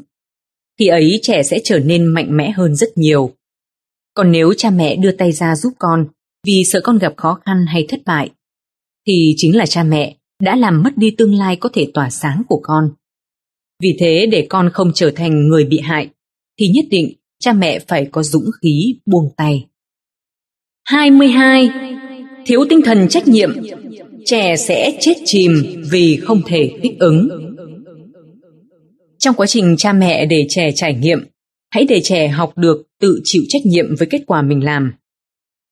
Khi ấy trẻ sẽ trở nên mạnh mẽ hơn rất nhiều. Còn nếu cha mẹ đưa tay ra giúp con vì sợ con gặp khó khăn hay thất bại, thì chính là cha mẹ đã làm mất đi tương lai có thể tỏa sáng của con. Vì thế để con không trở thành người bị hại, thì nhất định cha mẹ phải có dũng khí buông tay. 22. Thiếu tinh thần trách nhiệm, trẻ sẽ chết chìm vì không thể thích ứng. Trong quá trình cha mẹ để trẻ trải nghiệm, hãy để trẻ học được tự chịu trách nhiệm với kết quả mình làm.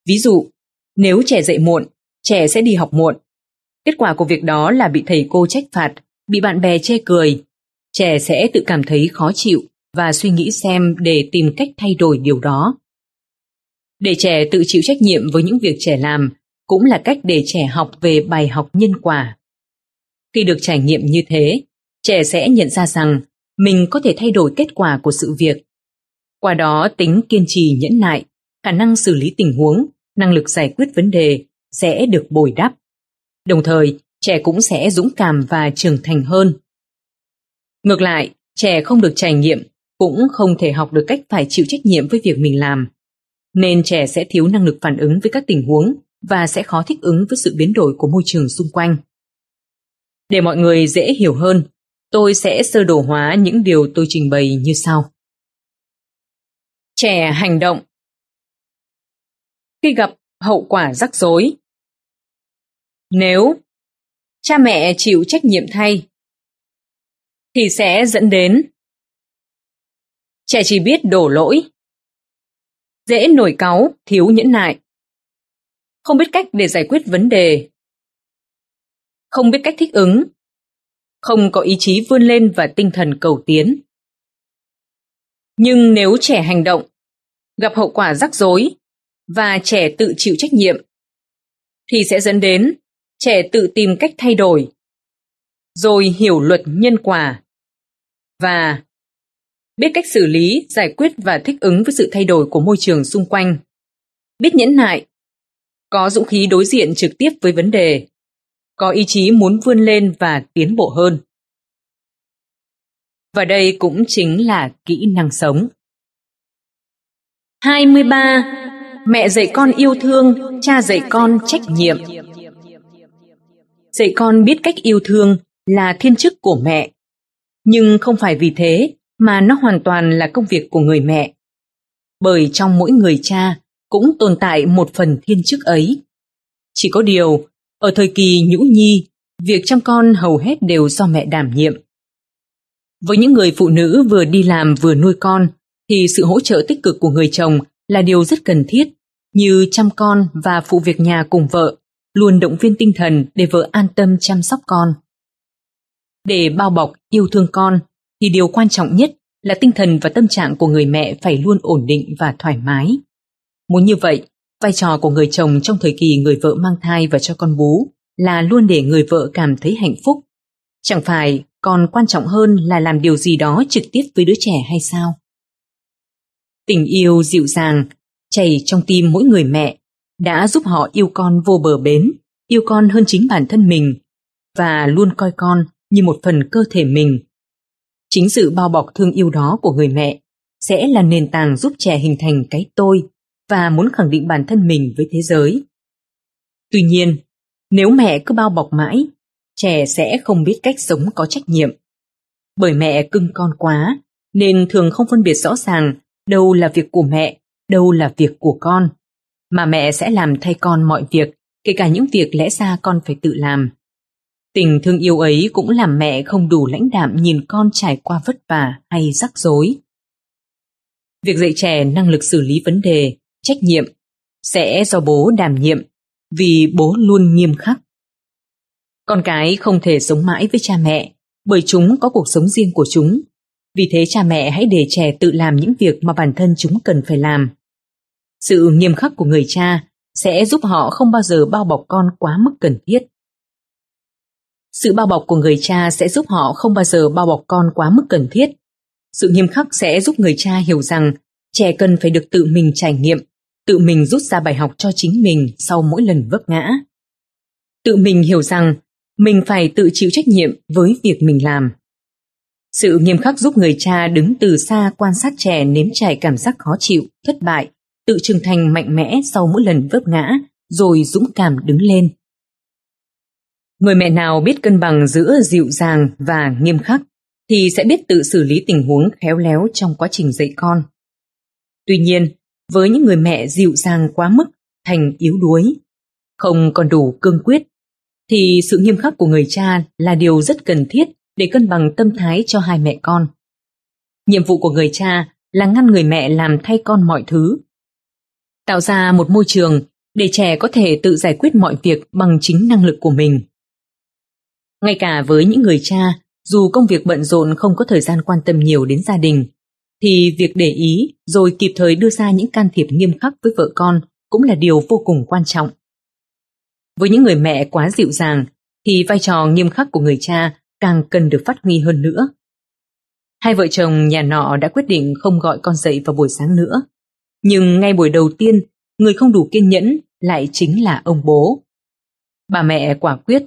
Ví dụ, nếu trẻ dậy muộn, trẻ sẽ đi học muộn. Kết quả của việc đó là bị thầy cô trách phạt, bị bạn bè chê cười. Trẻ sẽ tự cảm thấy khó chịu và suy nghĩ xem để tìm cách thay đổi điều đó. Để trẻ tự chịu trách nhiệm với những việc trẻ làm cũng là cách để trẻ học về bài học nhân quả. Khi được trải nghiệm như thế, trẻ sẽ nhận ra rằng mình có thể thay đổi kết quả của sự việc. Qua đó tính kiên trì nhẫn nại, khả năng xử lý tình huống, năng lực giải quyết vấn đề sẽ được bồi đắp. Đồng thời, trẻ cũng sẽ dũng cảm và trưởng thành hơn. Ngược lại, trẻ không được trải nghiệm cũng không thể học được cách phải chịu trách nhiệm với việc mình làm nên trẻ sẽ thiếu năng lực phản ứng với các tình huống và sẽ khó thích ứng với sự biến đổi của môi trường xung quanh. Để mọi người dễ hiểu hơn, tôi sẽ sơ đồ hóa những điều tôi trình bày như sau. Trẻ hành động Khi gặp hậu quả rắc rối Nếu cha mẹ chịu trách nhiệm thay thì sẽ dẫn đến trẻ chỉ biết đổ lỗi dễ nổi cáu, thiếu nhẫn nại. Không biết cách để giải quyết vấn đề. Không biết cách thích ứng. Không có ý chí vươn lên và tinh thần cầu tiến. Nhưng nếu trẻ hành động, gặp hậu quả rắc rối và trẻ tự chịu trách nhiệm, thì sẽ dẫn đến trẻ tự tìm cách thay đổi, rồi hiểu luật nhân quả và biết cách xử lý, giải quyết và thích ứng với sự thay đổi của môi trường xung quanh, biết nhẫn nại, có dũng khí đối diện trực tiếp với vấn đề, có ý chí muốn vươn lên và tiến bộ hơn. Và đây cũng chính là kỹ năng sống. 23. Mẹ dạy con yêu thương, cha dạy con trách nhiệm. Dạy con biết cách yêu thương là thiên chức của mẹ. Nhưng không phải vì thế mà nó hoàn toàn là công việc của người mẹ. Bởi trong mỗi người cha cũng tồn tại một phần thiên chức ấy. Chỉ có điều, ở thời kỳ nhũ nhi, việc chăm con hầu hết đều do mẹ đảm nhiệm. Với những người phụ nữ vừa đi làm vừa nuôi con, thì sự hỗ trợ tích cực của người chồng là điều rất cần thiết, như chăm con và phụ việc nhà cùng vợ, luôn động viên tinh thần để vợ an tâm chăm sóc con. Để bao bọc, yêu thương con, thì điều quan trọng nhất là tinh thần và tâm trạng của người mẹ phải luôn ổn định và thoải mái. Muốn như vậy, vai trò của người chồng trong thời kỳ người vợ mang thai và cho con bú là luôn để người vợ cảm thấy hạnh phúc. Chẳng phải còn quan trọng hơn là làm điều gì đó trực tiếp với đứa trẻ hay sao? Tình yêu dịu dàng chảy trong tim mỗi người mẹ đã giúp họ yêu con vô bờ bến, yêu con hơn chính bản thân mình và luôn coi con như một phần cơ thể mình. Chính sự bao bọc thương yêu đó của người mẹ sẽ là nền tảng giúp trẻ hình thành cái tôi và muốn khẳng định bản thân mình với thế giới. Tuy nhiên, nếu mẹ cứ bao bọc mãi, trẻ sẽ không biết cách sống có trách nhiệm. Bởi mẹ cưng con quá, nên thường không phân biệt rõ ràng đâu là việc của mẹ, đâu là việc của con. Mà mẹ sẽ làm thay con mọi việc, kể cả những việc lẽ ra con phải tự làm. Tình thương yêu ấy cũng làm mẹ không đủ lãnh đạm nhìn con trải qua vất vả hay rắc rối. Việc dạy trẻ năng lực xử lý vấn đề, trách nhiệm sẽ do bố đảm nhiệm vì bố luôn nghiêm khắc. Con cái không thể sống mãi với cha mẹ bởi chúng có cuộc sống riêng của chúng. Vì thế cha mẹ hãy để trẻ tự làm những việc mà bản thân chúng cần phải làm. Sự nghiêm khắc của người cha sẽ giúp họ không bao giờ bao bọc con quá mức cần thiết. Sự bao bọc của người cha sẽ giúp họ không bao giờ bao bọc con quá mức cần thiết. Sự nghiêm khắc sẽ giúp người cha hiểu rằng trẻ cần phải được tự mình trải nghiệm, tự mình rút ra bài học cho chính mình sau mỗi lần vấp ngã. Tự mình hiểu rằng mình phải tự chịu trách nhiệm với việc mình làm. Sự nghiêm khắc giúp người cha đứng từ xa quan sát trẻ nếm trải cảm giác khó chịu, thất bại, tự trưởng thành mạnh mẽ sau mỗi lần vấp ngã, rồi dũng cảm đứng lên. Người mẹ nào biết cân bằng giữa dịu dàng và nghiêm khắc thì sẽ biết tự xử lý tình huống khéo léo trong quá trình dạy con. Tuy nhiên, với những người mẹ dịu dàng quá mức thành yếu đuối, không còn đủ cương quyết, thì sự nghiêm khắc của người cha là điều rất cần thiết để cân bằng tâm thái cho hai mẹ con. Nhiệm vụ của người cha là ngăn người mẹ làm thay con mọi thứ. Tạo ra một môi trường để trẻ có thể tự giải quyết mọi việc bằng chính năng lực của mình. Ngay cả với những người cha, dù công việc bận rộn không có thời gian quan tâm nhiều đến gia đình, thì việc để ý rồi kịp thời đưa ra những can thiệp nghiêm khắc với vợ con cũng là điều vô cùng quan trọng. Với những người mẹ quá dịu dàng, thì vai trò nghiêm khắc của người cha càng cần được phát huy hơn nữa. Hai vợ chồng nhà nọ đã quyết định không gọi con dậy vào buổi sáng nữa. Nhưng ngay buổi đầu tiên, người không đủ kiên nhẫn lại chính là ông bố. Bà mẹ quả quyết.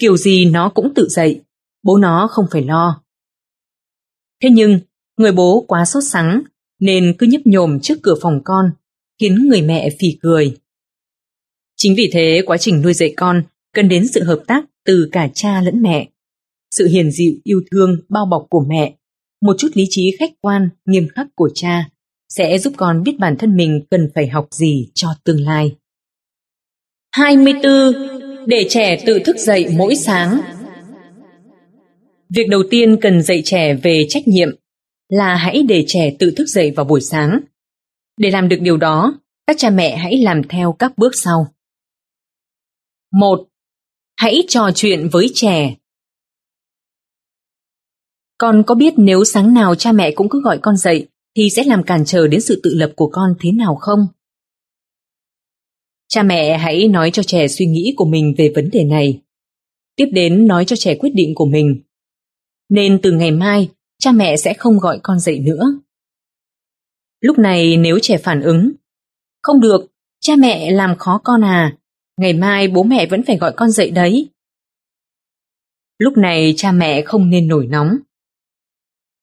Kiểu gì nó cũng tự dậy, bố nó không phải lo. Thế nhưng, người bố quá sốt sắng nên cứ nhấp nhồm trước cửa phòng con, khiến người mẹ phì cười. Chính vì thế quá trình nuôi dạy con cần đến sự hợp tác từ cả cha lẫn mẹ. Sự hiền dịu, yêu thương, bao bọc của mẹ, một chút lý trí khách quan, nghiêm khắc của cha sẽ giúp con biết bản thân mình cần phải học gì cho tương lai. 24. Để trẻ tự thức dậy mỗi sáng Việc đầu tiên cần dạy trẻ về trách nhiệm là hãy để trẻ tự thức dậy vào buổi sáng. Để làm được điều đó, các cha mẹ hãy làm theo các bước sau. 1. Hãy trò chuyện với trẻ. Con có biết nếu sáng nào cha mẹ cũng cứ gọi con dậy thì sẽ làm cản trở đến sự tự lập của con thế nào không? Cha mẹ hãy nói cho trẻ suy nghĩ của mình về vấn đề này. Tiếp đến nói cho trẻ quyết định của mình. Nên từ ngày mai, cha mẹ sẽ không gọi con dậy nữa. Lúc này nếu trẻ phản ứng, không được, cha mẹ làm khó con à, ngày mai bố mẹ vẫn phải gọi con dậy đấy. Lúc này cha mẹ không nên nổi nóng.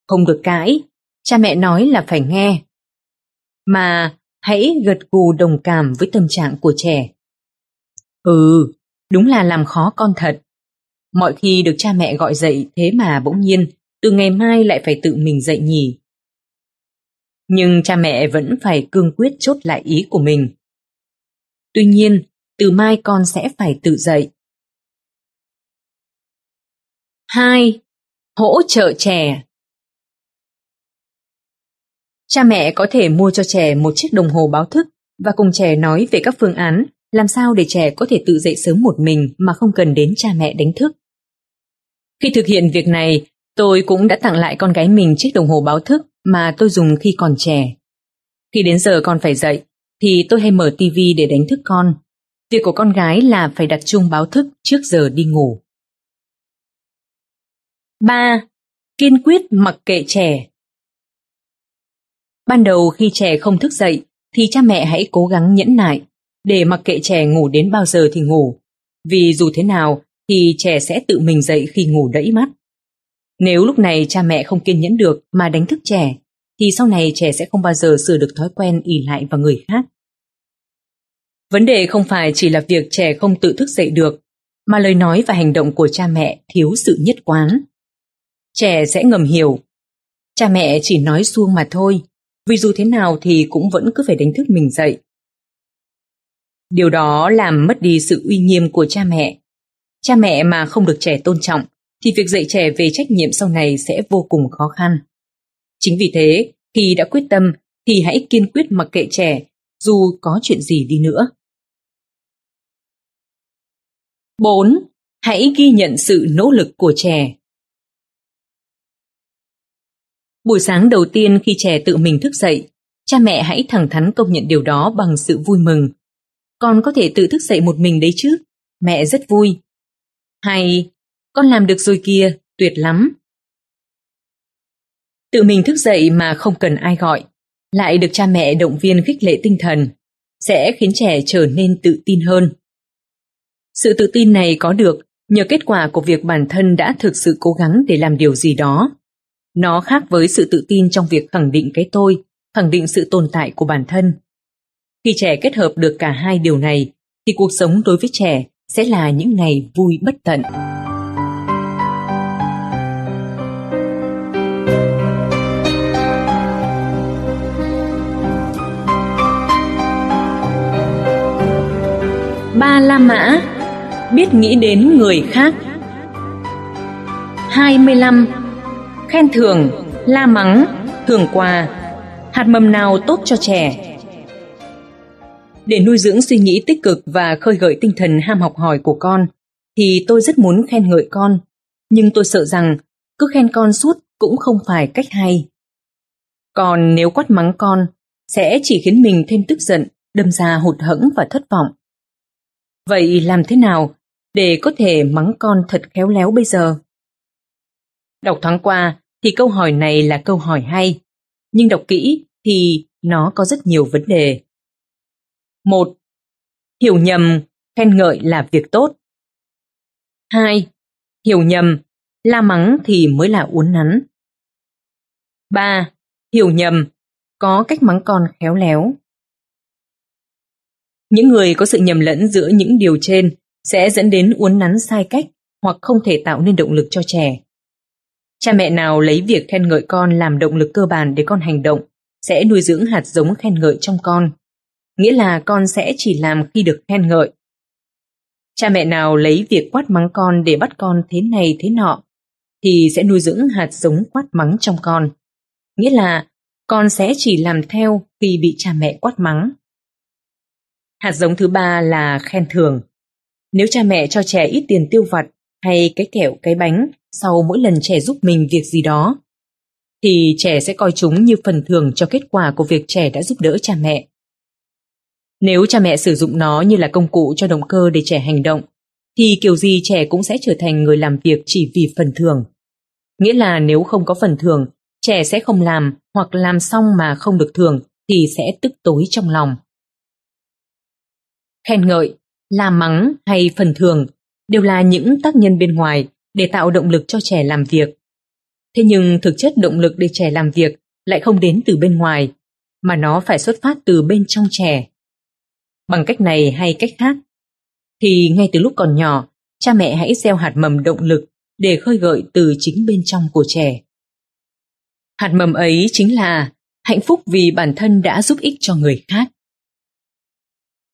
Không được cãi, cha mẹ nói là phải nghe. Mà hãy gật gù đồng cảm với tâm trạng của trẻ. Ừ, đúng là làm khó con thật. Mọi khi được cha mẹ gọi dậy thế mà bỗng nhiên, từ ngày mai lại phải tự mình dậy nhỉ. Nhưng cha mẹ vẫn phải cương quyết chốt lại ý của mình. Tuy nhiên, từ mai con sẽ phải tự dậy. 2. Hỗ trợ trẻ Cha mẹ có thể mua cho trẻ một chiếc đồng hồ báo thức và cùng trẻ nói về các phương án làm sao để trẻ có thể tự dậy sớm một mình mà không cần đến cha mẹ đánh thức. Khi thực hiện việc này, tôi cũng đã tặng lại con gái mình chiếc đồng hồ báo thức mà tôi dùng khi còn trẻ. Khi đến giờ con phải dậy, thì tôi hay mở tivi để đánh thức con Việc của con gái là phải đặt chuông báo thức trước giờ đi ngủ. 3. Kiên quyết mặc kệ trẻ Ban đầu khi trẻ không thức dậy thì cha mẹ hãy cố gắng nhẫn nại để mặc kệ trẻ ngủ đến bao giờ thì ngủ. Vì dù thế nào thì trẻ sẽ tự mình dậy khi ngủ đẫy mắt. Nếu lúc này cha mẹ không kiên nhẫn được mà đánh thức trẻ, thì sau này trẻ sẽ không bao giờ sửa được thói quen ỉ lại vào người khác. Vấn đề không phải chỉ là việc trẻ không tự thức dậy được, mà lời nói và hành động của cha mẹ thiếu sự nhất quán. Trẻ sẽ ngầm hiểu. Cha mẹ chỉ nói suông mà thôi, vì dù thế nào thì cũng vẫn cứ phải đánh thức mình dậy. Điều đó làm mất đi sự uy nghiêm của cha mẹ. Cha mẹ mà không được trẻ tôn trọng thì việc dạy trẻ về trách nhiệm sau này sẽ vô cùng khó khăn. Chính vì thế, khi đã quyết tâm thì hãy kiên quyết mặc kệ trẻ dù có chuyện gì đi nữa. 4. Hãy ghi nhận sự nỗ lực của trẻ. Buổi sáng đầu tiên khi trẻ tự mình thức dậy, cha mẹ hãy thẳng thắn công nhận điều đó bằng sự vui mừng. Con có thể tự thức dậy một mình đấy chứ, mẹ rất vui. Hay, con làm được rồi kia, tuyệt lắm. Tự mình thức dậy mà không cần ai gọi, lại được cha mẹ động viên khích lệ tinh thần, sẽ khiến trẻ trở nên tự tin hơn. Sự tự tin này có được nhờ kết quả của việc bản thân đã thực sự cố gắng để làm điều gì đó. Nó khác với sự tự tin trong việc khẳng định cái tôi, khẳng định sự tồn tại của bản thân. Khi trẻ kết hợp được cả hai điều này, thì cuộc sống đối với trẻ sẽ là những ngày vui bất tận. Ba La Mã Biết nghĩ đến người khác 25. Khen thưởng, la mắng, thưởng quà Hạt mầm nào tốt cho trẻ Để nuôi dưỡng suy nghĩ tích cực và khơi gợi tinh thần ham học hỏi của con thì tôi rất muốn khen ngợi con nhưng tôi sợ rằng cứ khen con suốt cũng không phải cách hay. Còn nếu quát mắng con sẽ chỉ khiến mình thêm tức giận, đâm ra hụt hẫng và thất vọng. Vậy làm thế nào để có thể mắng con thật khéo léo bây giờ? Đọc thoáng qua thì câu hỏi này là câu hỏi hay, nhưng đọc kỹ thì nó có rất nhiều vấn đề. một Hiểu nhầm, khen ngợi là việc tốt. 2. Hiểu nhầm, la mắng thì mới là uốn nắn. 3. Hiểu nhầm, có cách mắng con khéo léo. Những người có sự nhầm lẫn giữa những điều trên sẽ dẫn đến uốn nắn sai cách hoặc không thể tạo nên động lực cho trẻ. Cha mẹ nào lấy việc khen ngợi con làm động lực cơ bản để con hành động, sẽ nuôi dưỡng hạt giống khen ngợi trong con. Nghĩa là con sẽ chỉ làm khi được khen ngợi. Cha mẹ nào lấy việc quát mắng con để bắt con thế này thế nọ, thì sẽ nuôi dưỡng hạt giống quát mắng trong con. Nghĩa là con sẽ chỉ làm theo khi bị cha mẹ quát mắng. Hạt giống thứ ba là khen thưởng. Nếu cha mẹ cho trẻ ít tiền tiêu vặt hay cái kẹo, cái bánh sau mỗi lần trẻ giúp mình việc gì đó, thì trẻ sẽ coi chúng như phần thưởng cho kết quả của việc trẻ đã giúp đỡ cha mẹ. Nếu cha mẹ sử dụng nó như là công cụ cho động cơ để trẻ hành động, thì kiểu gì trẻ cũng sẽ trở thành người làm việc chỉ vì phần thưởng. Nghĩa là nếu không có phần thưởng, trẻ sẽ không làm hoặc làm xong mà không được thưởng thì sẽ tức tối trong lòng. Khen ngợi, la mắng hay phần thưởng đều là những tác nhân bên ngoài để tạo động lực cho trẻ làm việc. Thế nhưng thực chất động lực để trẻ làm việc lại không đến từ bên ngoài, mà nó phải xuất phát từ bên trong trẻ. Bằng cách này hay cách khác, thì ngay từ lúc còn nhỏ, cha mẹ hãy gieo hạt mầm động lực để khơi gợi từ chính bên trong của trẻ. Hạt mầm ấy chính là hạnh phúc vì bản thân đã giúp ích cho người khác.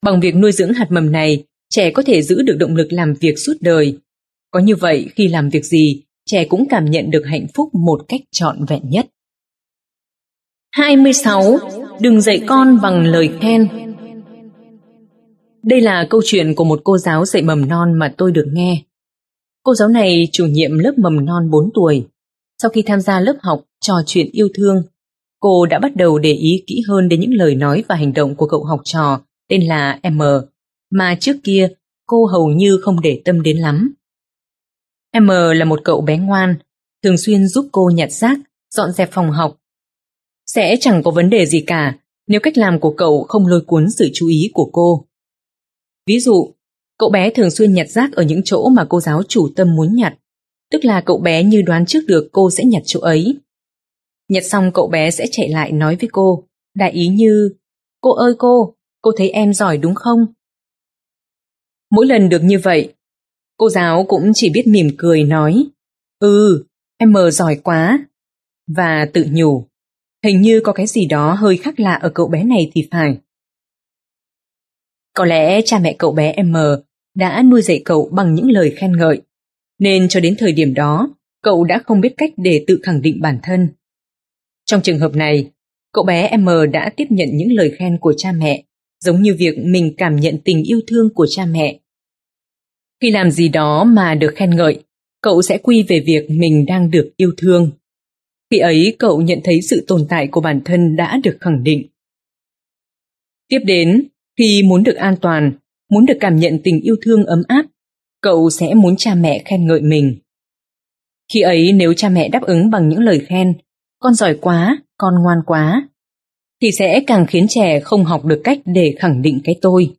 Bằng việc nuôi dưỡng hạt mầm này, trẻ có thể giữ được động lực làm việc suốt đời. Có như vậy, khi làm việc gì, trẻ cũng cảm nhận được hạnh phúc một cách trọn vẹn nhất. 26. Đừng dạy con bằng lời khen Đây là câu chuyện của một cô giáo dạy mầm non mà tôi được nghe. Cô giáo này chủ nhiệm lớp mầm non 4 tuổi. Sau khi tham gia lớp học trò chuyện yêu thương, cô đã bắt đầu để ý kỹ hơn đến những lời nói và hành động của cậu học trò tên là M, mà trước kia cô hầu như không để tâm đến lắm. M là một cậu bé ngoan, thường xuyên giúp cô nhặt rác, dọn dẹp phòng học. Sẽ chẳng có vấn đề gì cả nếu cách làm của cậu không lôi cuốn sự chú ý của cô. Ví dụ, cậu bé thường xuyên nhặt rác ở những chỗ mà cô giáo chủ tâm muốn nhặt, tức là cậu bé như đoán trước được cô sẽ nhặt chỗ ấy. Nhặt xong cậu bé sẽ chạy lại nói với cô, đại ý như, cô ơi cô, cô thấy em giỏi đúng không? Mỗi lần được như vậy, cô giáo cũng chỉ biết mỉm cười nói, ừ, em mờ giỏi quá, và tự nhủ, hình như có cái gì đó hơi khác lạ ở cậu bé này thì phải. Có lẽ cha mẹ cậu bé M đã nuôi dạy cậu bằng những lời khen ngợi, nên cho đến thời điểm đó, cậu đã không biết cách để tự khẳng định bản thân. Trong trường hợp này, cậu bé M đã tiếp nhận những lời khen của cha mẹ, giống như việc mình cảm nhận tình yêu thương của cha mẹ. Khi làm gì đó mà được khen ngợi, cậu sẽ quy về việc mình đang được yêu thương. Khi ấy cậu nhận thấy sự tồn tại của bản thân đã được khẳng định. Tiếp đến, khi muốn được an toàn, muốn được cảm nhận tình yêu thương ấm áp, cậu sẽ muốn cha mẹ khen ngợi mình. Khi ấy nếu cha mẹ đáp ứng bằng những lời khen, con giỏi quá, con ngoan quá, thì sẽ càng khiến trẻ không học được cách để khẳng định cái tôi.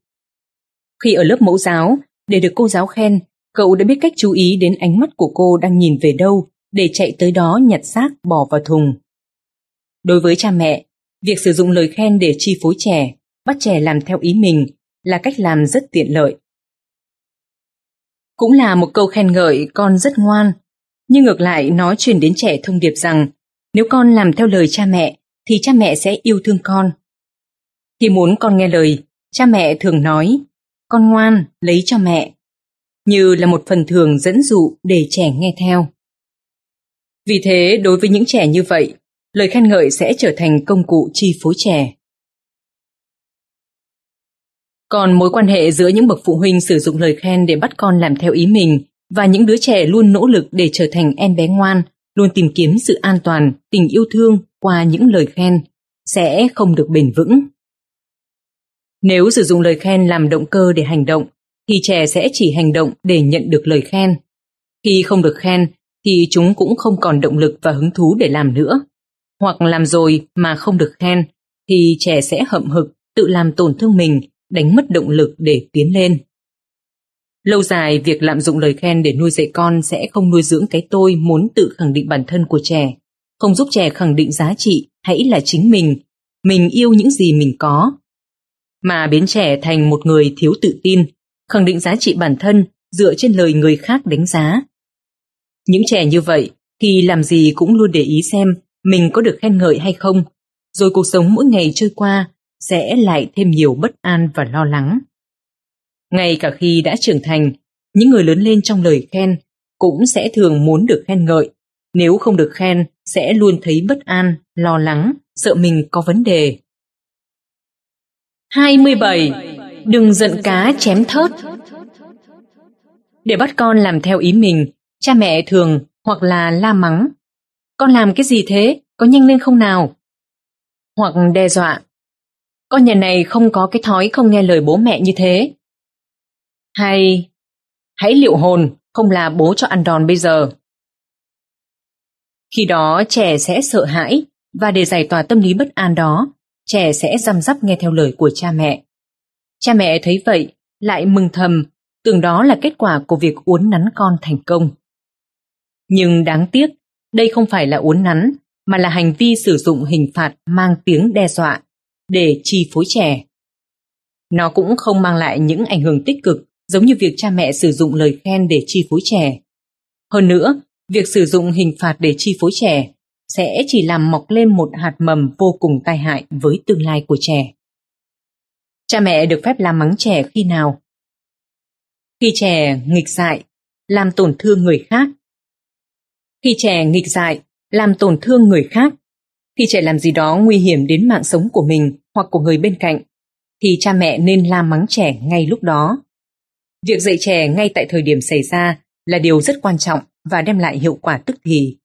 Khi ở lớp mẫu giáo, để được cô giáo khen, cậu đã biết cách chú ý đến ánh mắt của cô đang nhìn về đâu để chạy tới đó nhặt xác bỏ vào thùng. Đối với cha mẹ, việc sử dụng lời khen để chi phối trẻ, bắt trẻ làm theo ý mình là cách làm rất tiện lợi. Cũng là một câu khen ngợi con rất ngoan, nhưng ngược lại nó truyền đến trẻ thông điệp rằng nếu con làm theo lời cha mẹ thì cha mẹ sẽ yêu thương con. Khi muốn con nghe lời, cha mẹ thường nói con ngoan, lấy cho mẹ, như là một phần thường dẫn dụ để trẻ nghe theo. Vì thế, đối với những trẻ như vậy, lời khen ngợi sẽ trở thành công cụ chi phối trẻ. Còn mối quan hệ giữa những bậc phụ huynh sử dụng lời khen để bắt con làm theo ý mình và những đứa trẻ luôn nỗ lực để trở thành em bé ngoan, luôn tìm kiếm sự an toàn, tình yêu thương qua những lời khen, sẽ không được bền vững. Nếu sử dụng lời khen làm động cơ để hành động, thì trẻ sẽ chỉ hành động để nhận được lời khen. Khi không được khen, thì chúng cũng không còn động lực và hứng thú để làm nữa. Hoặc làm rồi mà không được khen, thì trẻ sẽ hậm hực, tự làm tổn thương mình, đánh mất động lực để tiến lên. Lâu dài, việc lạm dụng lời khen để nuôi dạy con sẽ không nuôi dưỡng cái tôi muốn tự khẳng định bản thân của trẻ, không giúp trẻ khẳng định giá trị hãy là chính mình, mình yêu những gì mình có. Mà biến trẻ thành một người thiếu tự tin, khẳng định giá trị bản thân dựa trên lời người khác đánh giá. Những trẻ như vậy, khi làm gì cũng luôn để ý xem mình có được khen ngợi hay không, rồi cuộc sống mỗi ngày trôi qua sẽ lại thêm nhiều bất an và lo lắng. Ngay cả khi đã trưởng thành, những người lớn lên trong lời khen cũng sẽ thường muốn được khen ngợi. Nếu không được khen, sẽ luôn thấy bất an, lo lắng, sợ mình có vấn đề. 27. Đừng giận cá chém thớt Để bắt con làm theo ý mình, cha mẹ thường hoặc là la mắng. Con làm cái gì thế? Có nhanh lên không nào? Hoặc đe dọa. Con nhà này không có cái thói không nghe lời bố mẹ như thế. Hay hãy liệu hồn, không là bố cho ăn đòn bây giờ. Khi đó trẻ sẽ sợ hãi và để giải tỏa tâm lý bất an đó, trẻ sẽ răm rắp nghe theo lời của cha mẹ. Cha mẹ thấy vậy, lại mừng thầm, tưởng đó là kết quả của việc uốn nắn con thành công. Nhưng đáng tiếc, đây không phải là uốn nắn, mà là hành vi sử dụng hình phạt mang tiếng đe dọa để chi phối trẻ. Nó cũng không mang lại những ảnh hưởng tích cực giống như việc cha mẹ sử dụng lời khen để chi phối trẻ. Hơn nữa, việc sử dụng hình phạt để chi phối trẻ sẽ chỉ làm mọc lên một hạt mầm vô cùng tai hại với tương lai của trẻ. Cha mẹ được phép làm mắng trẻ khi nào? Khi trẻ nghịch dại, làm tổn thương người khác. Khi trẻ nghịch dại, làm tổn thương người khác. Khi trẻ làm gì đó nguy hiểm đến mạng sống của mình hoặc của người bên cạnh, thì cha mẹ nên la mắng trẻ ngay lúc đó. Việc dạy trẻ ngay tại thời điểm xảy ra là điều rất quan trọng và đem lại hiệu quả tức thì.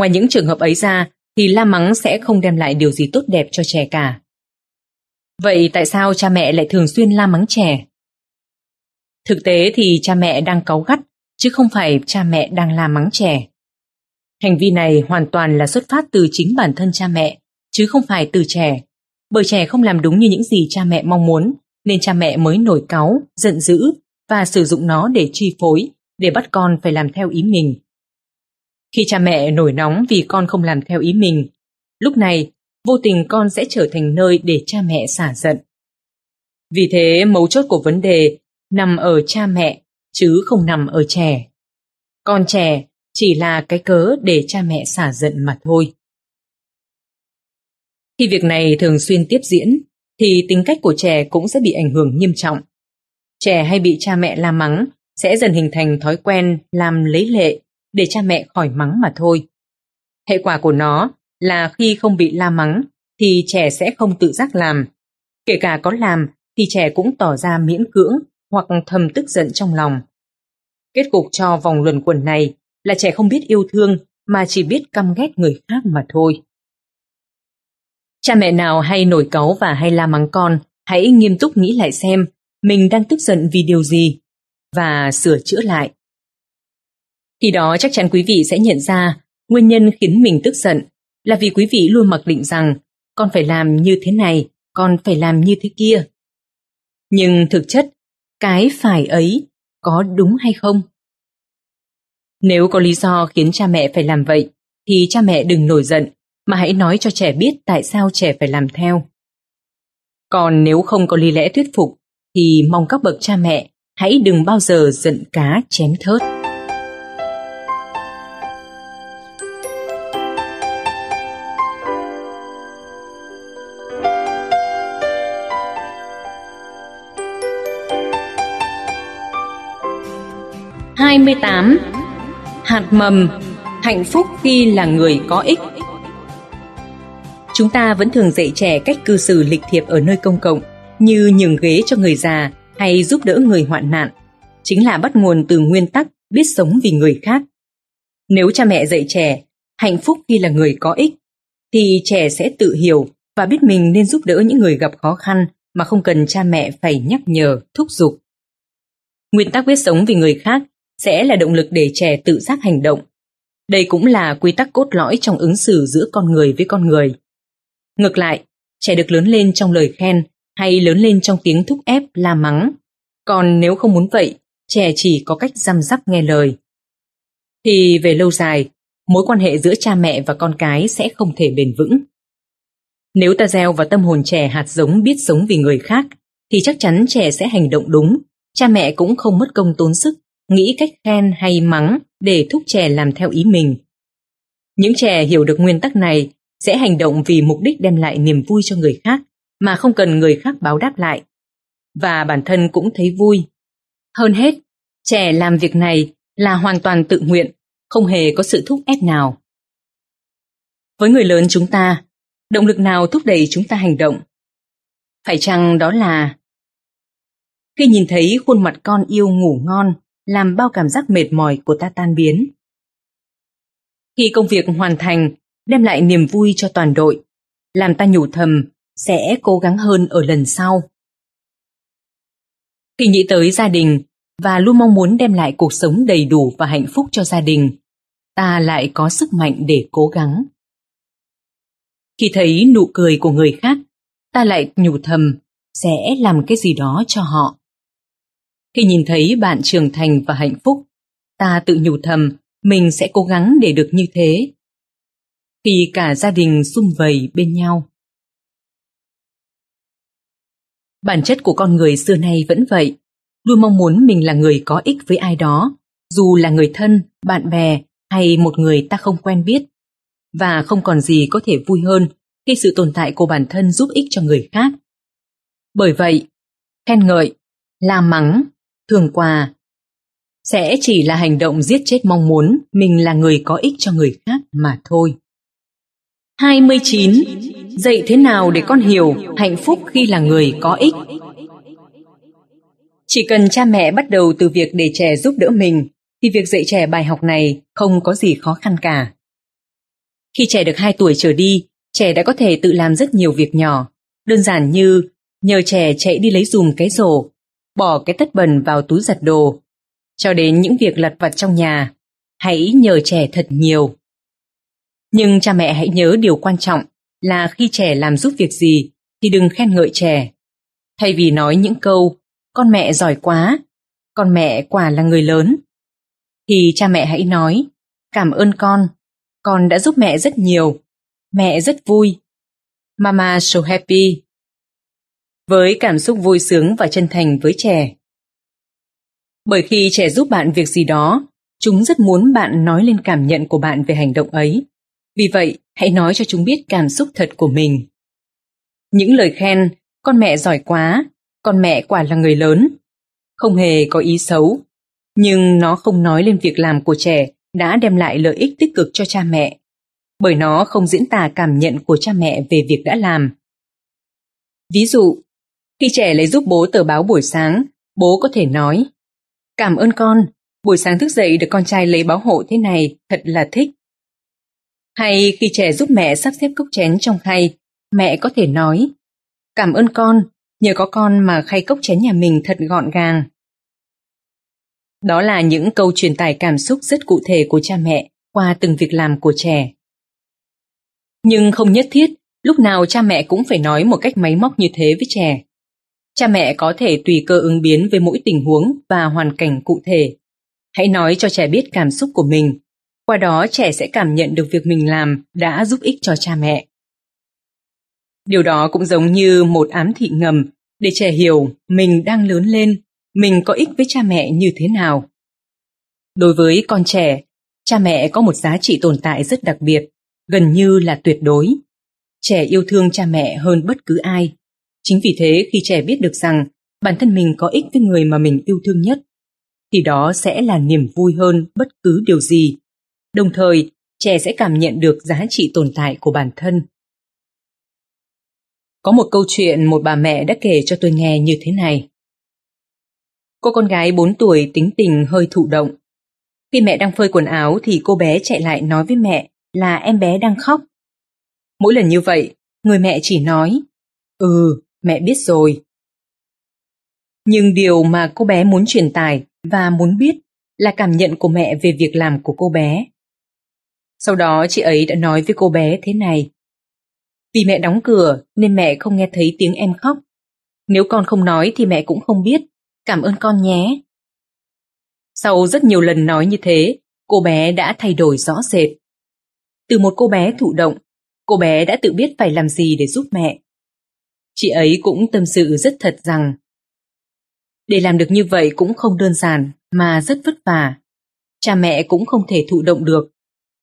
Ngoài những trường hợp ấy ra, thì la mắng sẽ không đem lại điều gì tốt đẹp cho trẻ cả. Vậy tại sao cha mẹ lại thường xuyên la mắng trẻ? Thực tế thì cha mẹ đang cáu gắt, chứ không phải cha mẹ đang la mắng trẻ. Hành vi này hoàn toàn là xuất phát từ chính bản thân cha mẹ, chứ không phải từ trẻ. Bởi trẻ không làm đúng như những gì cha mẹ mong muốn, nên cha mẹ mới nổi cáu, giận dữ và sử dụng nó để chi phối, để bắt con phải làm theo ý mình. Khi cha mẹ nổi nóng vì con không làm theo ý mình, lúc này vô tình con sẽ trở thành nơi để cha mẹ xả giận. Vì thế mấu chốt của vấn đề nằm ở cha mẹ chứ không nằm ở trẻ. Con trẻ chỉ là cái cớ để cha mẹ xả giận mà thôi. Khi việc này thường xuyên tiếp diễn, thì tính cách của trẻ cũng sẽ bị ảnh hưởng nghiêm trọng. Trẻ hay bị cha mẹ la mắng sẽ dần hình thành thói quen làm lấy lệ để cha mẹ khỏi mắng mà thôi. Hệ quả của nó là khi không bị la mắng thì trẻ sẽ không tự giác làm. Kể cả có làm thì trẻ cũng tỏ ra miễn cưỡng hoặc thầm tức giận trong lòng. Kết cục cho vòng luẩn quẩn này là trẻ không biết yêu thương mà chỉ biết căm ghét người khác mà thôi. Cha mẹ nào hay nổi cáu và hay la mắng con, hãy nghiêm túc nghĩ lại xem mình đang tức giận vì điều gì và sửa chữa lại. Khi đó chắc chắn quý vị sẽ nhận ra nguyên nhân khiến mình tức giận là vì quý vị luôn mặc định rằng con phải làm như thế này, con phải làm như thế kia. Nhưng thực chất, cái phải ấy có đúng hay không? Nếu có lý do khiến cha mẹ phải làm vậy, thì cha mẹ đừng nổi giận, mà hãy nói cho trẻ biết tại sao trẻ phải làm theo. Còn nếu không có lý lẽ thuyết phục, thì mong các bậc cha mẹ hãy đừng bao giờ giận cá chém thớt. Hai mươi tám Hạt mầm Hạnh phúc khi là người có ích Chúng ta vẫn thường dạy trẻ cách cư xử lịch thiệp ở nơi công cộng như nhường ghế cho người già hay giúp đỡ người hoạn nạn, chính là bắt nguồn từ nguyên tắc biết sống vì người khác. Nếu cha mẹ dạy trẻ hạnh phúc khi là người có ích, thì trẻ sẽ tự hiểu và biết mình nên giúp đỡ những người gặp khó khăn mà không cần cha mẹ phải nhắc nhở, thúc giục. Nguyên tắc biết sống vì người khác sẽ là động lực để trẻ tự giác hành động. Đây cũng là quy tắc cốt lõi trong ứng xử giữa con người với con người. Ngược lại, trẻ được lớn lên trong lời khen hay lớn lên trong tiếng thúc ép la mắng. Còn nếu không muốn vậy, trẻ chỉ có cách răm rắp nghe lời. Thì về lâu dài, mối quan hệ giữa cha mẹ và con cái sẽ không thể bền vững. Nếu ta gieo vào tâm hồn trẻ hạt giống biết sống vì người khác, thì chắc chắn trẻ sẽ hành động đúng, cha mẹ cũng không mất công tốn sức, nghĩ cách khen hay mắng để thúc trẻ làm theo ý mình. Những trẻ hiểu được nguyên tắc này sẽ hành động vì mục đích đem lại niềm vui cho người khác mà không cần người khác báo đáp lại. Và bản thân cũng thấy vui. Hơn hết, trẻ làm việc này là hoàn toàn tự nguyện, không hề có sự thúc ép nào. Với người lớn chúng ta, động lực nào thúc đẩy chúng ta hành động? Phải chăng đó là khi nhìn thấy khuôn mặt con yêu ngủ ngon, làm bao cảm giác mệt mỏi của ta tan biến. Khi công việc hoàn thành, đem lại niềm vui cho toàn đội, làm ta nhủ thầm sẽ cố gắng hơn ở lần sau. Khi nghĩ tới gia đình và luôn mong muốn đem lại cuộc sống đầy đủ và hạnh phúc cho gia đình, ta lại có sức mạnh để cố gắng. Khi thấy nụ cười của người khác, ta lại nhủ thầm sẽ làm cái gì đó cho họ. Khi nhìn thấy bạn trưởng thành và hạnh phúc, ta tự nhủ thầm mình sẽ cố gắng để được như thế. Khi cả gia đình sum vầy bên nhau. Bản chất của con người xưa nay vẫn vậy, luôn mong muốn mình là người có ích với ai đó, dù là người thân, bạn bè hay một người ta không quen biết. Và không còn gì có thể vui hơn khi sự tồn tại của bản thân giúp ích cho người khác. Bởi vậy, khen ngợi, la mắng, thường quà sẽ chỉ là hành động giết chết mong muốn mình là người có ích cho người khác mà thôi. 29. Dạy thế nào để con hiểu hạnh phúc khi là người có ích? Chỉ cần cha mẹ bắt đầu từ việc để trẻ giúp đỡ mình, thì việc dạy trẻ bài học này không có gì khó khăn cả. Khi trẻ được 2 tuổi trở đi, trẻ đã có thể tự làm rất nhiều việc nhỏ, đơn giản như nhờ trẻ chạy đi lấy dùm cái rổ, bỏ cái tất bẩn vào túi giặt đồ, cho đến những việc lặt vặt trong nhà. Hãy nhờ trẻ thật nhiều. Nhưng cha mẹ hãy nhớ điều quan trọng là khi trẻ làm giúp việc gì thì đừng khen ngợi trẻ. Thay vì nói những câu con mẹ giỏi quá, con mẹ quả là người lớn, thì cha mẹ hãy nói cảm ơn con, con đã giúp mẹ rất nhiều, mẹ rất vui. Mama so happy. Với cảm xúc vui sướng và chân thành với trẻ. Bởi khi trẻ giúp bạn việc gì đó, chúng rất muốn bạn nói lên cảm nhận của bạn về hành động ấy. Vì vậy, hãy nói cho chúng biết cảm xúc thật của mình. Những lời khen, con mẹ giỏi quá, con mẹ quả là người lớn, không hề có ý xấu, nhưng nó không nói lên việc làm của trẻ đã đem lại lợi ích tích cực cho cha mẹ, bởi nó không diễn tả cảm nhận của cha mẹ về việc đã làm. Ví dụ, khi trẻ lấy giúp bố tờ báo buổi sáng, bố có thể nói Cảm ơn con, buổi sáng thức dậy được con trai lấy báo hộ thế này, thật là thích. Hay khi trẻ giúp mẹ sắp xếp cốc chén trong khay, mẹ có thể nói Cảm ơn con, nhờ có con mà khay cốc chén nhà mình thật gọn gàng. Đó là những câu truyền tải cảm xúc rất cụ thể của cha mẹ qua từng việc làm của trẻ. Nhưng không nhất thiết, lúc nào cha mẹ cũng phải nói một cách máy móc như thế với trẻ. Cha mẹ có thể tùy cơ ứng biến với mỗi tình huống và hoàn cảnh cụ thể. Hãy nói cho trẻ biết cảm xúc của mình, qua đó trẻ sẽ cảm nhận được việc mình làm đã giúp ích cho cha mẹ. Điều đó cũng giống như một ám thị ngầm để trẻ hiểu mình đang lớn lên, mình có ích với cha mẹ như thế nào. Đối với con trẻ, cha mẹ có một giá trị tồn tại rất đặc biệt, gần như là tuyệt đối. Trẻ yêu thương cha mẹ hơn bất cứ ai. Chính vì thế khi trẻ biết được rằng bản thân mình có ích với người mà mình yêu thương nhất, thì đó sẽ là niềm vui hơn bất cứ điều gì. Đồng thời, trẻ sẽ cảm nhận được giá trị tồn tại của bản thân. Có một câu chuyện một bà mẹ đã kể cho tôi nghe như thế này. Cô con gái 4 tuổi tính tình hơi thụ động. Khi mẹ đang phơi quần áo thì cô bé chạy lại nói với mẹ là em bé đang khóc. Mỗi lần như vậy, người mẹ chỉ nói, ừ, mẹ biết rồi. Nhưng điều mà cô bé muốn truyền tải và muốn biết là cảm nhận của mẹ về việc làm của cô bé. Sau đó chị ấy đã nói với cô bé thế này. Vì mẹ đóng cửa nên mẹ không nghe thấy tiếng em khóc. Nếu con không nói thì mẹ cũng không biết. Cảm ơn con nhé. Sau rất nhiều lần nói như thế, cô bé đã thay đổi rõ rệt. Từ một cô bé thụ động, cô bé đã tự biết phải làm gì để giúp mẹ. Chị ấy cũng tâm sự rất thật rằng để làm được như vậy cũng không đơn giản mà rất vất vả. Cha mẹ cũng không thể thụ động được.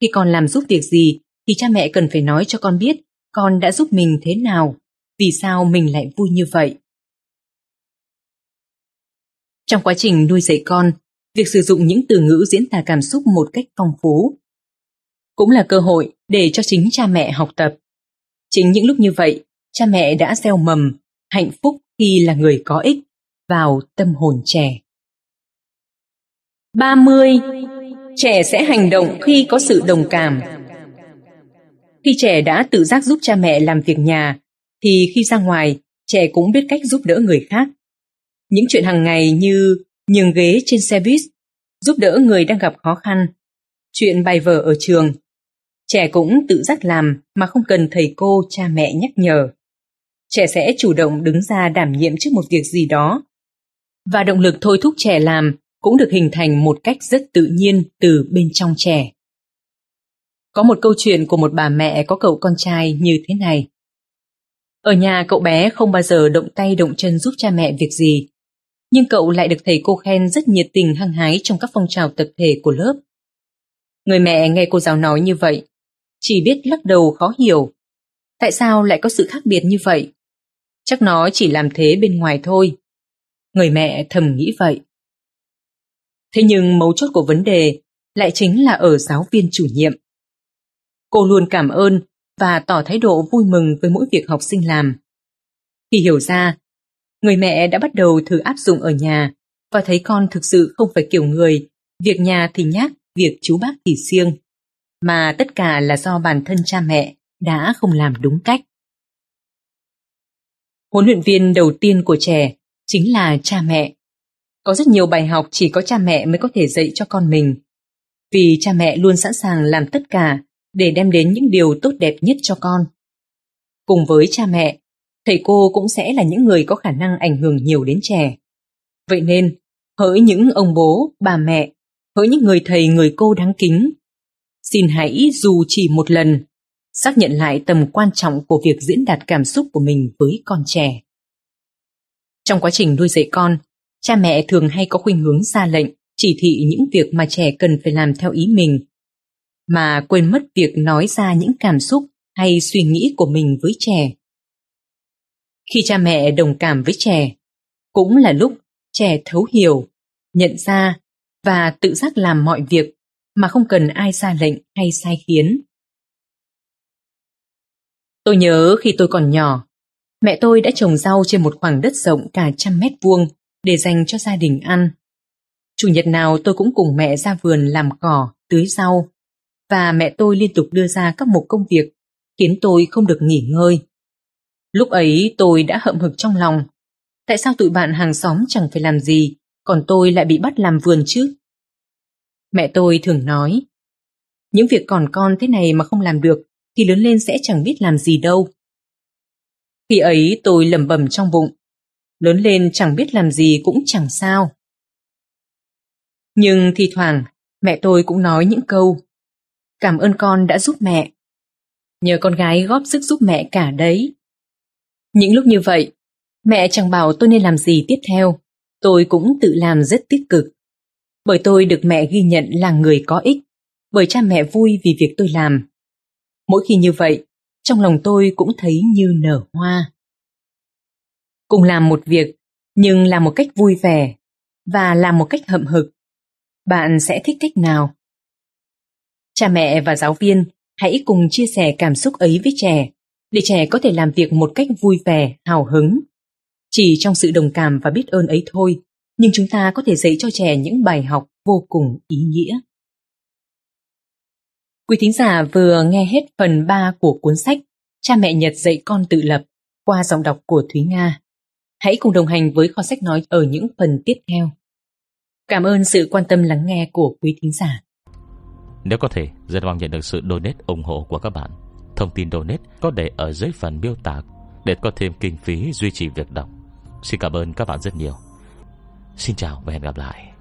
Khi con làm giúp việc gì thì cha mẹ cần phải nói cho con biết con đã giúp mình thế nào, vì sao mình lại vui như vậy. Trong quá trình nuôi dạy con, việc sử dụng những từ ngữ diễn tả cảm xúc một cách phong phú cũng là cơ hội để cho chính cha mẹ học tập. Chính những lúc như vậy, cha mẹ đã gieo mầm hạnh phúc khi là người có ích vào tâm hồn trẻ. 30. Trẻ sẽ hành động khi có sự đồng cảm. Khi trẻ đã tự giác giúp cha mẹ làm việc nhà, thì khi ra ngoài, trẻ cũng biết cách giúp đỡ người khác. Những chuyện hàng ngày như nhường ghế trên xe buýt, giúp đỡ người đang gặp khó khăn, chuyện bài vở ở trường. Trẻ cũng tự giác làm mà không cần thầy cô, cha mẹ nhắc nhở. Trẻ sẽ chủ động đứng ra đảm nhiệm trước một việc gì đó. Và động lực thôi thúc trẻ làm cũng được hình thành một cách rất tự nhiên từ bên trong trẻ. Có một câu chuyện của một bà mẹ có cậu con trai như thế này. Ở nhà cậu bé không bao giờ động tay động chân giúp cha mẹ việc gì, nhưng cậu lại được thầy cô khen rất nhiệt tình hăng hái trong các phong trào tập thể của lớp. Người mẹ nghe cô giáo nói như vậy, chỉ biết lắc đầu khó hiểu. Tại sao lại có sự khác biệt như vậy? Chắc nó chỉ làm thế bên ngoài thôi. Người mẹ thầm nghĩ vậy. Thế nhưng mấu chốt của vấn đề lại chính là ở giáo viên chủ nhiệm. Cô luôn cảm ơn và tỏ thái độ vui mừng với mỗi việc học sinh làm. Khi hiểu ra, người mẹ đã bắt đầu thử áp dụng ở nhà và thấy con thực sự không phải kiểu người, việc nhà thì nhác, việc chú bác thì siêng, mà tất cả là do bản thân cha mẹ đã không làm đúng cách. Huấn luyện viên đầu tiên của trẻ chính là cha mẹ. Có rất nhiều bài học chỉ có cha mẹ mới có thể dạy cho con mình. Vì cha mẹ luôn sẵn sàng làm tất cả để đem đến những điều tốt đẹp nhất cho con. Cùng với cha mẹ, thầy cô cũng sẽ là những người có khả năng ảnh hưởng nhiều đến trẻ. Vậy nên, hỡi những ông bố, bà mẹ, hỡi những người thầy người cô đáng kính, xin hãy dù chỉ một lần xác nhận lại tầm quan trọng của việc diễn đạt cảm xúc của mình với con trẻ. Trong quá trình nuôi dạy con, cha mẹ thường hay có khuynh hướng ra lệnh, chỉ thị những việc mà trẻ cần phải làm theo ý mình, mà quên mất việc nói ra những cảm xúc hay suy nghĩ của mình với trẻ. Khi cha mẹ đồng cảm với trẻ, cũng là lúc trẻ thấu hiểu, nhận ra và tự giác làm mọi việc mà không cần ai ra lệnh hay sai khiến. Tôi nhớ khi tôi còn nhỏ, mẹ tôi đã trồng rau trên một khoảng đất rộng cả trăm mét vuông để dành cho gia đình ăn. Chủ nhật nào tôi cũng cùng mẹ ra vườn làm cỏ, tưới rau, và mẹ tôi liên tục đưa ra các mục công việc, khiến tôi không được nghỉ ngơi. Lúc ấy tôi đã hậm hực trong lòng. Tại sao tụi bạn hàng xóm chẳng phải làm gì, còn tôi lại bị bắt làm vườn chứ? Mẹ tôi thường nói, những việc còn con thế này mà không làm được thì lớn lên sẽ chẳng biết làm gì đâu. Khi ấy tôi lẩm bẩm trong bụng, lớn lên chẳng biết làm gì cũng chẳng sao. Nhưng thi thoảng mẹ tôi cũng nói những câu Cảm ơn con đã giúp mẹ. Nhờ con gái góp sức giúp mẹ cả đấy. Những lúc như vậy, mẹ chẳng bảo tôi nên làm gì tiếp theo, tôi cũng tự làm rất tích cực. Bởi tôi được mẹ ghi nhận là người có ích, bởi cha mẹ vui vì việc tôi làm. Mỗi khi như vậy, trong lòng tôi cũng thấy như nở hoa. Cùng làm một việc, nhưng làm một cách vui vẻ và làm một cách hậm hực. Bạn sẽ thích cách nào? Cha mẹ và giáo viên hãy cùng chia sẻ cảm xúc ấy với trẻ, để trẻ có thể làm việc một cách vui vẻ, hào hứng. Chỉ trong sự đồng cảm và biết ơn ấy thôi, nhưng chúng ta có thể dạy cho trẻ những bài học vô cùng ý nghĩa. Quý thính giả vừa nghe hết phần 3 của cuốn sách Cha mẹ Nhật dạy con tự lập qua giọng đọc của Thúy Nga. Hãy cùng đồng hành với kho sách nói ở những phần tiếp theo. Cảm ơn sự quan tâm lắng nghe của quý thính giả. Nếu có thể, rất mong nhận được sự donate ủng hộ của các bạn. Thông tin donate có để ở dưới phần miêu tả để có thêm kinh phí duy trì việc đọc. Xin cảm ơn các bạn rất nhiều. Xin chào và hẹn gặp lại.